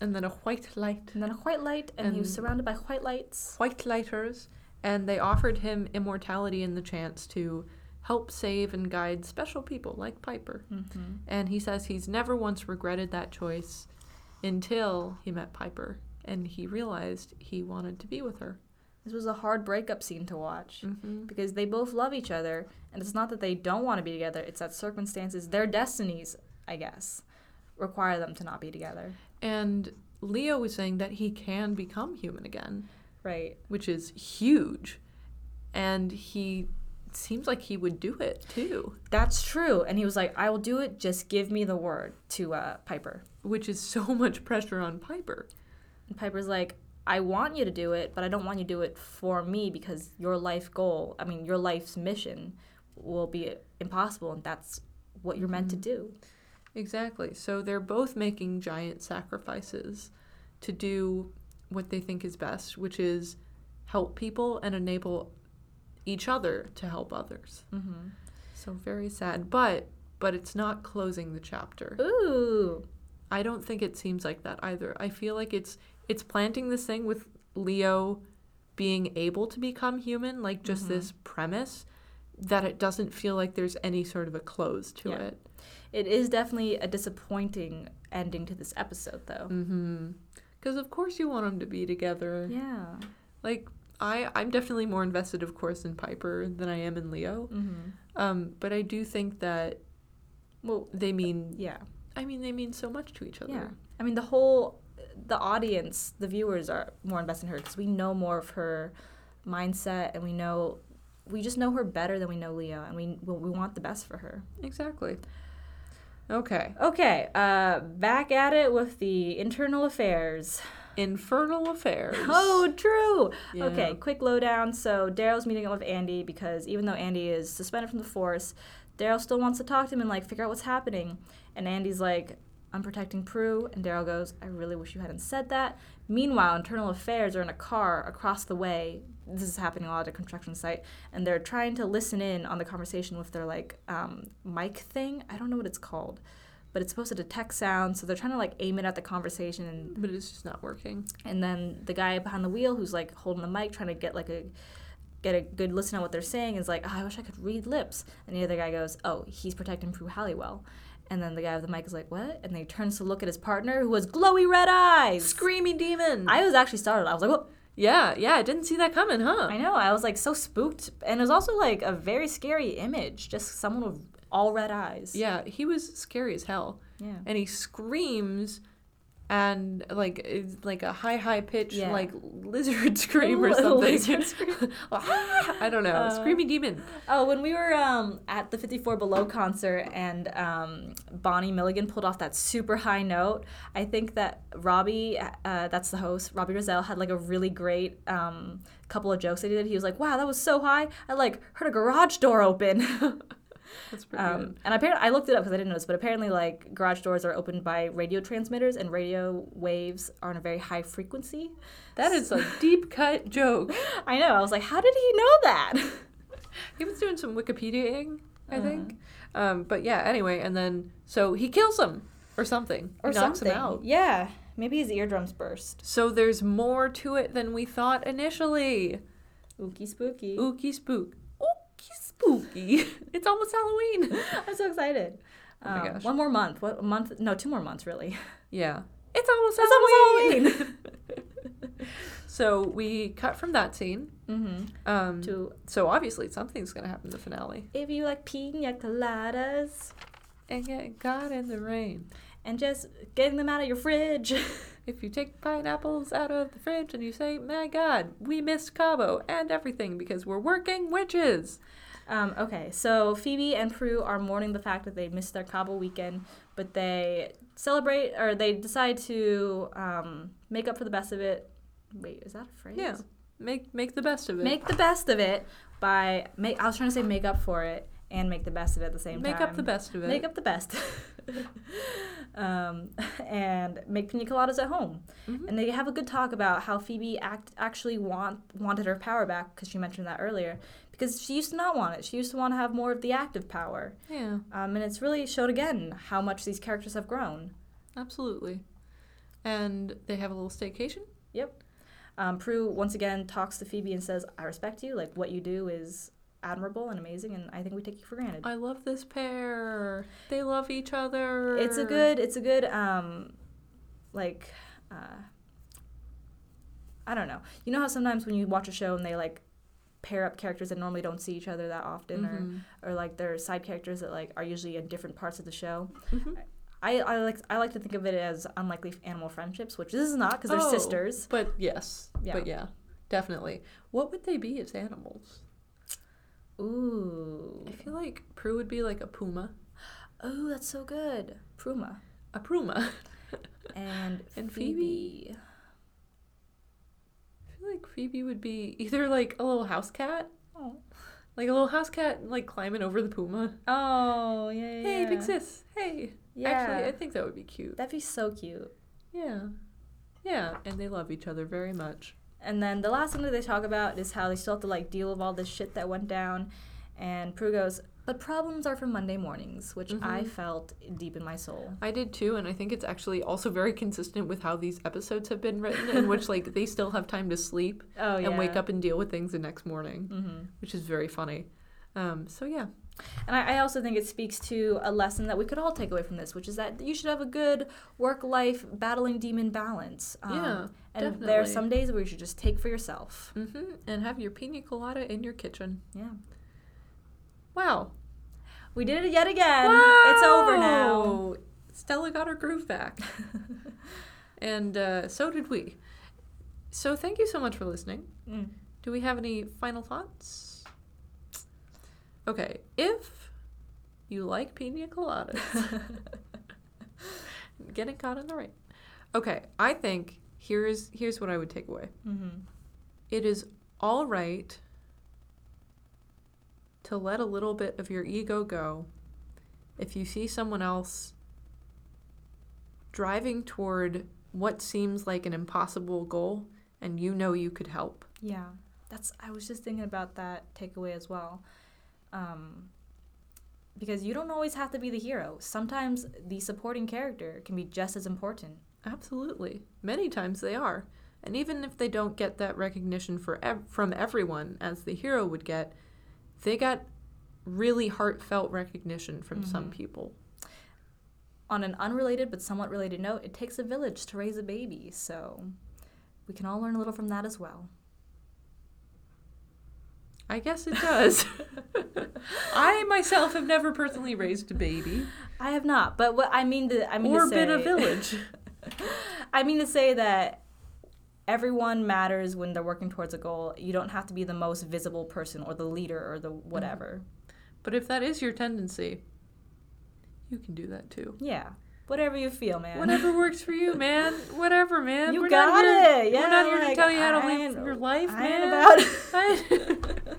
Speaker 2: And then a white light.
Speaker 3: and then a white light, and, he was surrounded by white lights.
Speaker 2: Whitelighters. And they offered him immortality and the chance to help save and guide special people like Piper.
Speaker 3: Mm-hmm.
Speaker 2: And he says he's never once regretted that choice until he met Piper and he realized he wanted to be with her.
Speaker 3: This was a hard breakup scene to watch.
Speaker 2: Mm-hmm.
Speaker 3: because they both love each other and it's not that they don't want to be together it's that circumstances their destinies i guess require them to not be together
Speaker 2: And Leo was saying that he can become human again,
Speaker 3: right.
Speaker 2: Which is huge. And he seems like he would do it too,
Speaker 3: that's true. And he was like i will do it. Just give me the word to uh, piper.
Speaker 2: Which is so [laughs] much pressure on Piper.
Speaker 3: and piper's like i want you to do it but i don't want you to do it for me because your life goal i mean your life's mission will be impossible and that's what you're meant to do
Speaker 2: Exactly. So they're both making giant sacrifices to do what they think is best, which is help people and enable each other to help others.
Speaker 3: mm-hmm.
Speaker 2: So very sad, but but it's not closing the chapter.
Speaker 3: ooh
Speaker 2: I don't think it seems like that either. I feel like it's it's planting this thing with Leo being able to become human, like just
Speaker 3: Mhm.
Speaker 2: this premise that it doesn't feel like there's any sort of a close to
Speaker 3: Yeah.
Speaker 2: it.
Speaker 3: It is definitely a disappointing ending to this episode though
Speaker 2: Mhm. Cuz of course you want them to be together.
Speaker 3: yeah
Speaker 2: Like I I'm definitely more invested of course in Piper than I am in Leo.
Speaker 3: mm-hmm.
Speaker 2: Um but I do think that
Speaker 3: well
Speaker 2: they mean
Speaker 3: yeah
Speaker 2: I mean they mean so much to each other.
Speaker 3: Yeah. I mean, the whole, the audience, the viewers are more invested in her because we know more of her mindset and we know, we just know her better than we know Leo and we, we we want the best for her.
Speaker 2: Exactly. Okay.
Speaker 3: Okay, uh, back at it with the internal affairs.
Speaker 2: Infernal affairs. [laughs]
Speaker 3: Oh, true.
Speaker 2: Yeah.
Speaker 3: Okay, quick lowdown. So Darryl's meeting up with Andy because even though Andy is suspended from the force, Daryl still wants to talk to him and like figure out what's happening. And Andy's like, "I'm protecting Prue," and Darryl goes, "I really wish you hadn't said that." Meanwhile, Internal Affairs are in a car across the way. This is happening a lot at a construction site, and they're trying to listen in on the conversation with their like um, mic thing. I don't know what it's called, but it's supposed to detect sound. So they're trying to like aim it at the conversation and
Speaker 2: But it's just not working.
Speaker 3: and then the guy behind the wheel who's like holding the mic trying to get like a get a good listen on what they're saying is like oh, i wish i could read lips and the other guy goes oh he's protecting prue halliwell and then the guy with the mic is like what? And then he turns to look at his partner who has glowy red eyes.
Speaker 2: Screaming demon.
Speaker 3: i was actually startled. I was like what
Speaker 2: yeah, yeah, I didn't see that coming, huh?
Speaker 3: i know i was like so spooked. And it was also like a very scary image just someone with all red eyes.
Speaker 2: Yeah, he was scary as hell.
Speaker 3: yeah.
Speaker 2: And he screams and like it's like a high high pitch
Speaker 3: Yeah.
Speaker 2: like [laughs] lizard scream or something. [laughs] I don't know.
Speaker 3: Uh,
Speaker 2: Screamy demon.
Speaker 3: Oh, when we were um, at the 54 Below concert and um, Bonnie Milligan pulled off that super high note, I think that Robbie, uh, that's the host, Robbie Rozelle, had like a really great um, couple of jokes that he did. He was like, wow, that was so high. I like heard a garage door open. [laughs]
Speaker 2: That's pretty
Speaker 3: um,
Speaker 2: good.
Speaker 3: and apparently, I looked it up because I didn't notice, but apparently, like garage doors are opened by radio transmitters, and radio waves are on a very high frequency.
Speaker 2: That is a deep cut joke. [laughs]
Speaker 3: I know. I was like, how did he know that? [laughs]
Speaker 2: He was doing some Wikipediaing. I think. Um, but yeah, anyway, and then so he kills him or something.
Speaker 3: Or
Speaker 2: knocks
Speaker 3: something.
Speaker 2: him out.
Speaker 3: Yeah. Maybe his eardrums burst.
Speaker 2: So there's more to it than we thought initially.
Speaker 3: Ookie spooky.
Speaker 2: Ookie spook. Spooky. [laughs] it's almost Halloween. [laughs]
Speaker 3: I'm so excited.
Speaker 2: Oh my
Speaker 3: Um,
Speaker 2: gosh.
Speaker 3: One more month. What a month? No, two more months really.
Speaker 2: Yeah. [laughs] It's almost
Speaker 3: It's almost
Speaker 2: Halloween. so we cut from that scene.
Speaker 3: mm-hmm.
Speaker 2: Um,
Speaker 3: To
Speaker 2: so obviously something's gonna happen in the finale.
Speaker 3: if you like pina coladas
Speaker 2: And get God in the rain.
Speaker 3: and just getting them out of your fridge.
Speaker 2: If you take pineapples out of the fridge and you say, "My God, we missed Cabo and everything because we're working witches."
Speaker 3: Um, okay, so Phoebe and Prue are mourning the fact that they missed their Cabo weekend, but they celebrate or they decide to um, make up for the best of it. Wait, is that a phrase?
Speaker 2: Yeah, make make the best of it.
Speaker 3: Make the best of it by make. I was trying to say make up for it and make the best of it at the same
Speaker 2: make
Speaker 3: time.
Speaker 2: Make up the best of it.
Speaker 3: Make up the best. [laughs] um, [laughs] and make pina coladas at home.
Speaker 2: Mhm.
Speaker 3: And they have a good talk about how Phoebe act actually want wanted her power back because she mentioned that earlier. Because she used to not want it. She used to want to have more of the active power.
Speaker 2: Yeah,
Speaker 3: Um, and it's really showed again how much these characters have grown.
Speaker 2: absolutely. And they have a little staycation.
Speaker 3: Yep. Um, Prue once again talks to Phoebe and says, "I respect you. Like what you do is admirable and amazing, and I think we take you for granted."
Speaker 2: I love this pair. They love each other.
Speaker 3: it's a good it's a good um like uh i don't know you know how sometimes when you watch a show and they like pair up characters that normally don't see each other that often
Speaker 2: Mhm.
Speaker 3: or or like they're side characters that like are usually in different parts of the show
Speaker 2: Mhm.
Speaker 3: I, I like I like to think of it as unlikely animal friendships, which this is not because they're
Speaker 2: Oh,
Speaker 3: sisters.
Speaker 2: But yes,
Speaker 3: Yeah.
Speaker 2: but yeah, definitely. What would they be as animals?
Speaker 3: Ooh,
Speaker 2: I feel like Prue would be like a puma,
Speaker 3: oh, that's so good. Pruma
Speaker 2: a puma. [laughs]
Speaker 3: and
Speaker 2: And
Speaker 3: Phoebe.
Speaker 2: Feel like Phoebe would be [laughs] either like a little house cat,
Speaker 3: Oh,
Speaker 2: like a little house cat, like climbing over the puma.
Speaker 3: oh yeah, yeah.
Speaker 2: Hey,
Speaker 3: yeah.
Speaker 2: big sis. Hey.
Speaker 3: Yeah,
Speaker 2: Actually, I think that would be cute.
Speaker 3: that'd be so cute.
Speaker 2: Yeah. Yeah, and they love each other very much.
Speaker 3: And then the last thing that they talk about is how they still have to like deal with all this shit that went down. And Prue goes, but problems are for Monday mornings, which I
Speaker 2: Mhm.
Speaker 3: felt deep in my soul.
Speaker 2: I did too, and I think it's actually also very consistent with how these episodes have been written, in which like they still have time to sleep [laughs]
Speaker 3: Oh
Speaker 2: and wake up and deal with things the next morning,
Speaker 3: hmm
Speaker 2: which is very funny. Um, so yeah,
Speaker 3: And I, I also think it speaks to a lesson that we could all take away from this, which is that you should have a good work-life battling demon balance. Um,
Speaker 2: Yeah,
Speaker 3: and there are some days where you should just take for yourself.
Speaker 2: Mm-hmm. and have your pina colada in your kitchen.
Speaker 3: Yeah,
Speaker 2: Wow,
Speaker 3: we did it yet again. It's over now.
Speaker 2: Stella got her groove back, [laughs] and uh, so did we. So thank you so much for listening.
Speaker 3: Mm.
Speaker 2: Do we have any final thoughts? Okay, if you like pina coladas, [laughs] getting caught in the rain. Okay, I think here's here's what I would take away.
Speaker 3: hmm
Speaker 2: It is all right to let a little bit of your ego go if you see someone else driving toward what seems like an impossible goal and you know you could help.
Speaker 3: Yeah, that's. I was just thinking about that takeaway as well, um, because you don't always have to be the hero. Sometimes the supporting character can be just as important.
Speaker 2: Absolutely. Many times they are. And even if they don't get that recognition for ev- from everyone as the hero would get, they got really heartfelt recognition from some
Speaker 3: Mhm.
Speaker 2: people.
Speaker 3: On an unrelated but somewhat related note, it takes a village to raise a baby, so we can all learn a little from that as well.
Speaker 2: I guess it does. [laughs] I myself have never personally raised a baby
Speaker 3: I have not, but what I mean to I mean
Speaker 2: or
Speaker 3: to say,
Speaker 2: been a village. [laughs]
Speaker 3: I mean to say that everyone matters when they're working towards a goal. You don't have to be the most visible person or the leader or the whatever.
Speaker 2: But if that is your tendency, you can do that too.
Speaker 3: Yeah, whatever you feel, man.
Speaker 2: Whatever [laughs] works for you, man. Whatever, man.
Speaker 3: You
Speaker 2: we're
Speaker 3: got
Speaker 2: not here,
Speaker 3: it. Yeah,
Speaker 2: we're not here
Speaker 3: like,
Speaker 2: to tell you how to live your life,
Speaker 3: I
Speaker 2: man.
Speaker 3: about it. [laughs]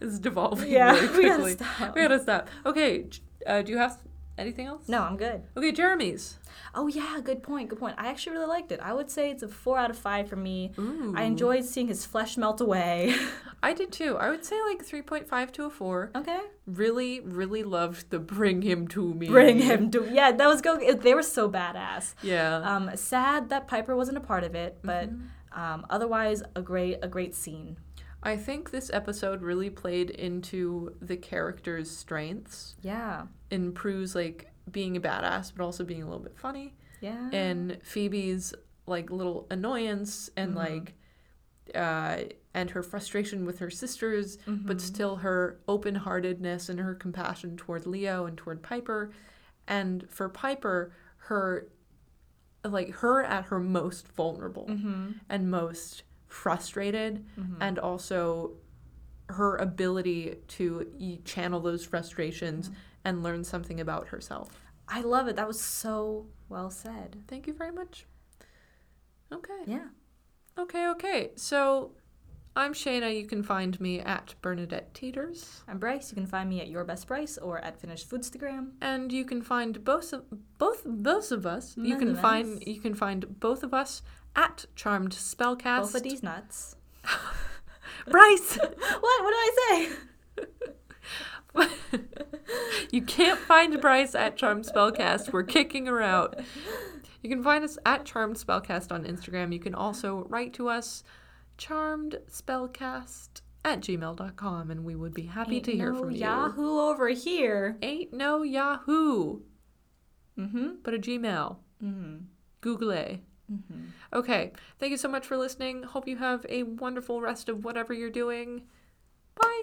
Speaker 2: it's [laughs] devolving
Speaker 3: Yeah,
Speaker 2: really
Speaker 3: we gotta stop.
Speaker 2: We gotta stop. Okay, uh, do you have Anything else?
Speaker 3: No, I'm good.
Speaker 2: Okay, Jeremy's.
Speaker 3: Oh yeah, good point. Good point. I actually really liked it. I would say it's a four out of five for me. I enjoyed seeing his flesh melt away. [laughs]
Speaker 2: I did too. I would say like 3.5 to a 4.
Speaker 3: okay.
Speaker 2: Really, really loved the bring him to me.
Speaker 3: Bring him to yeah. That was go. They were so badass.
Speaker 2: Yeah.
Speaker 3: Um, sad that Piper wasn't a part of it, but um, otherwise a great a great scene.
Speaker 2: I think this episode really played into the character's strengths
Speaker 3: Yeah.
Speaker 2: In Prue's like being a badass, but also being a little bit funny,
Speaker 3: Yeah.
Speaker 2: and Phoebe's like little annoyance and mm-hmm. like uh, and her frustration with her sisters, but mm-hmm. still her open heartedness and her compassion toward Leo and toward Piper, and for Piper, her like her at her most vulnerable mm-hmm. and most frustrated, and also her ability to channel those frustrations and learn something about herself.
Speaker 3: I love it. That was so well said.
Speaker 2: Thank you very much. Okay.
Speaker 3: Yeah.
Speaker 2: Okay, okay. So I'm Shayna. You can find me at Bernadette Teeters.
Speaker 3: I'm Bryce. You can find me at Your Best Price or at Finished Foodstagram.
Speaker 2: And you can find both of both both of us. None You can find you can find both of us at Charmed Spellcast.
Speaker 3: Both of these nuts. [laughs]
Speaker 2: Bryce, [laughs]
Speaker 3: what? What do I say? [laughs] [laughs]
Speaker 2: you can't find Bryce at Charmed Spellcast. We're kicking her out. You can find us at Charmed Spellcast on Instagram. You can also write to us, charmedspellcast at gmail.com, and we would be happy to hear
Speaker 3: no
Speaker 2: from you.
Speaker 3: Yahoo over here.
Speaker 2: Ain't no Yahoo,
Speaker 3: Mm-hmm.
Speaker 2: but a Gmail. Mm-hmm. Google A. Okay. Thank you so much for listening. Hope you have a wonderful rest of whatever you're doing. Bye.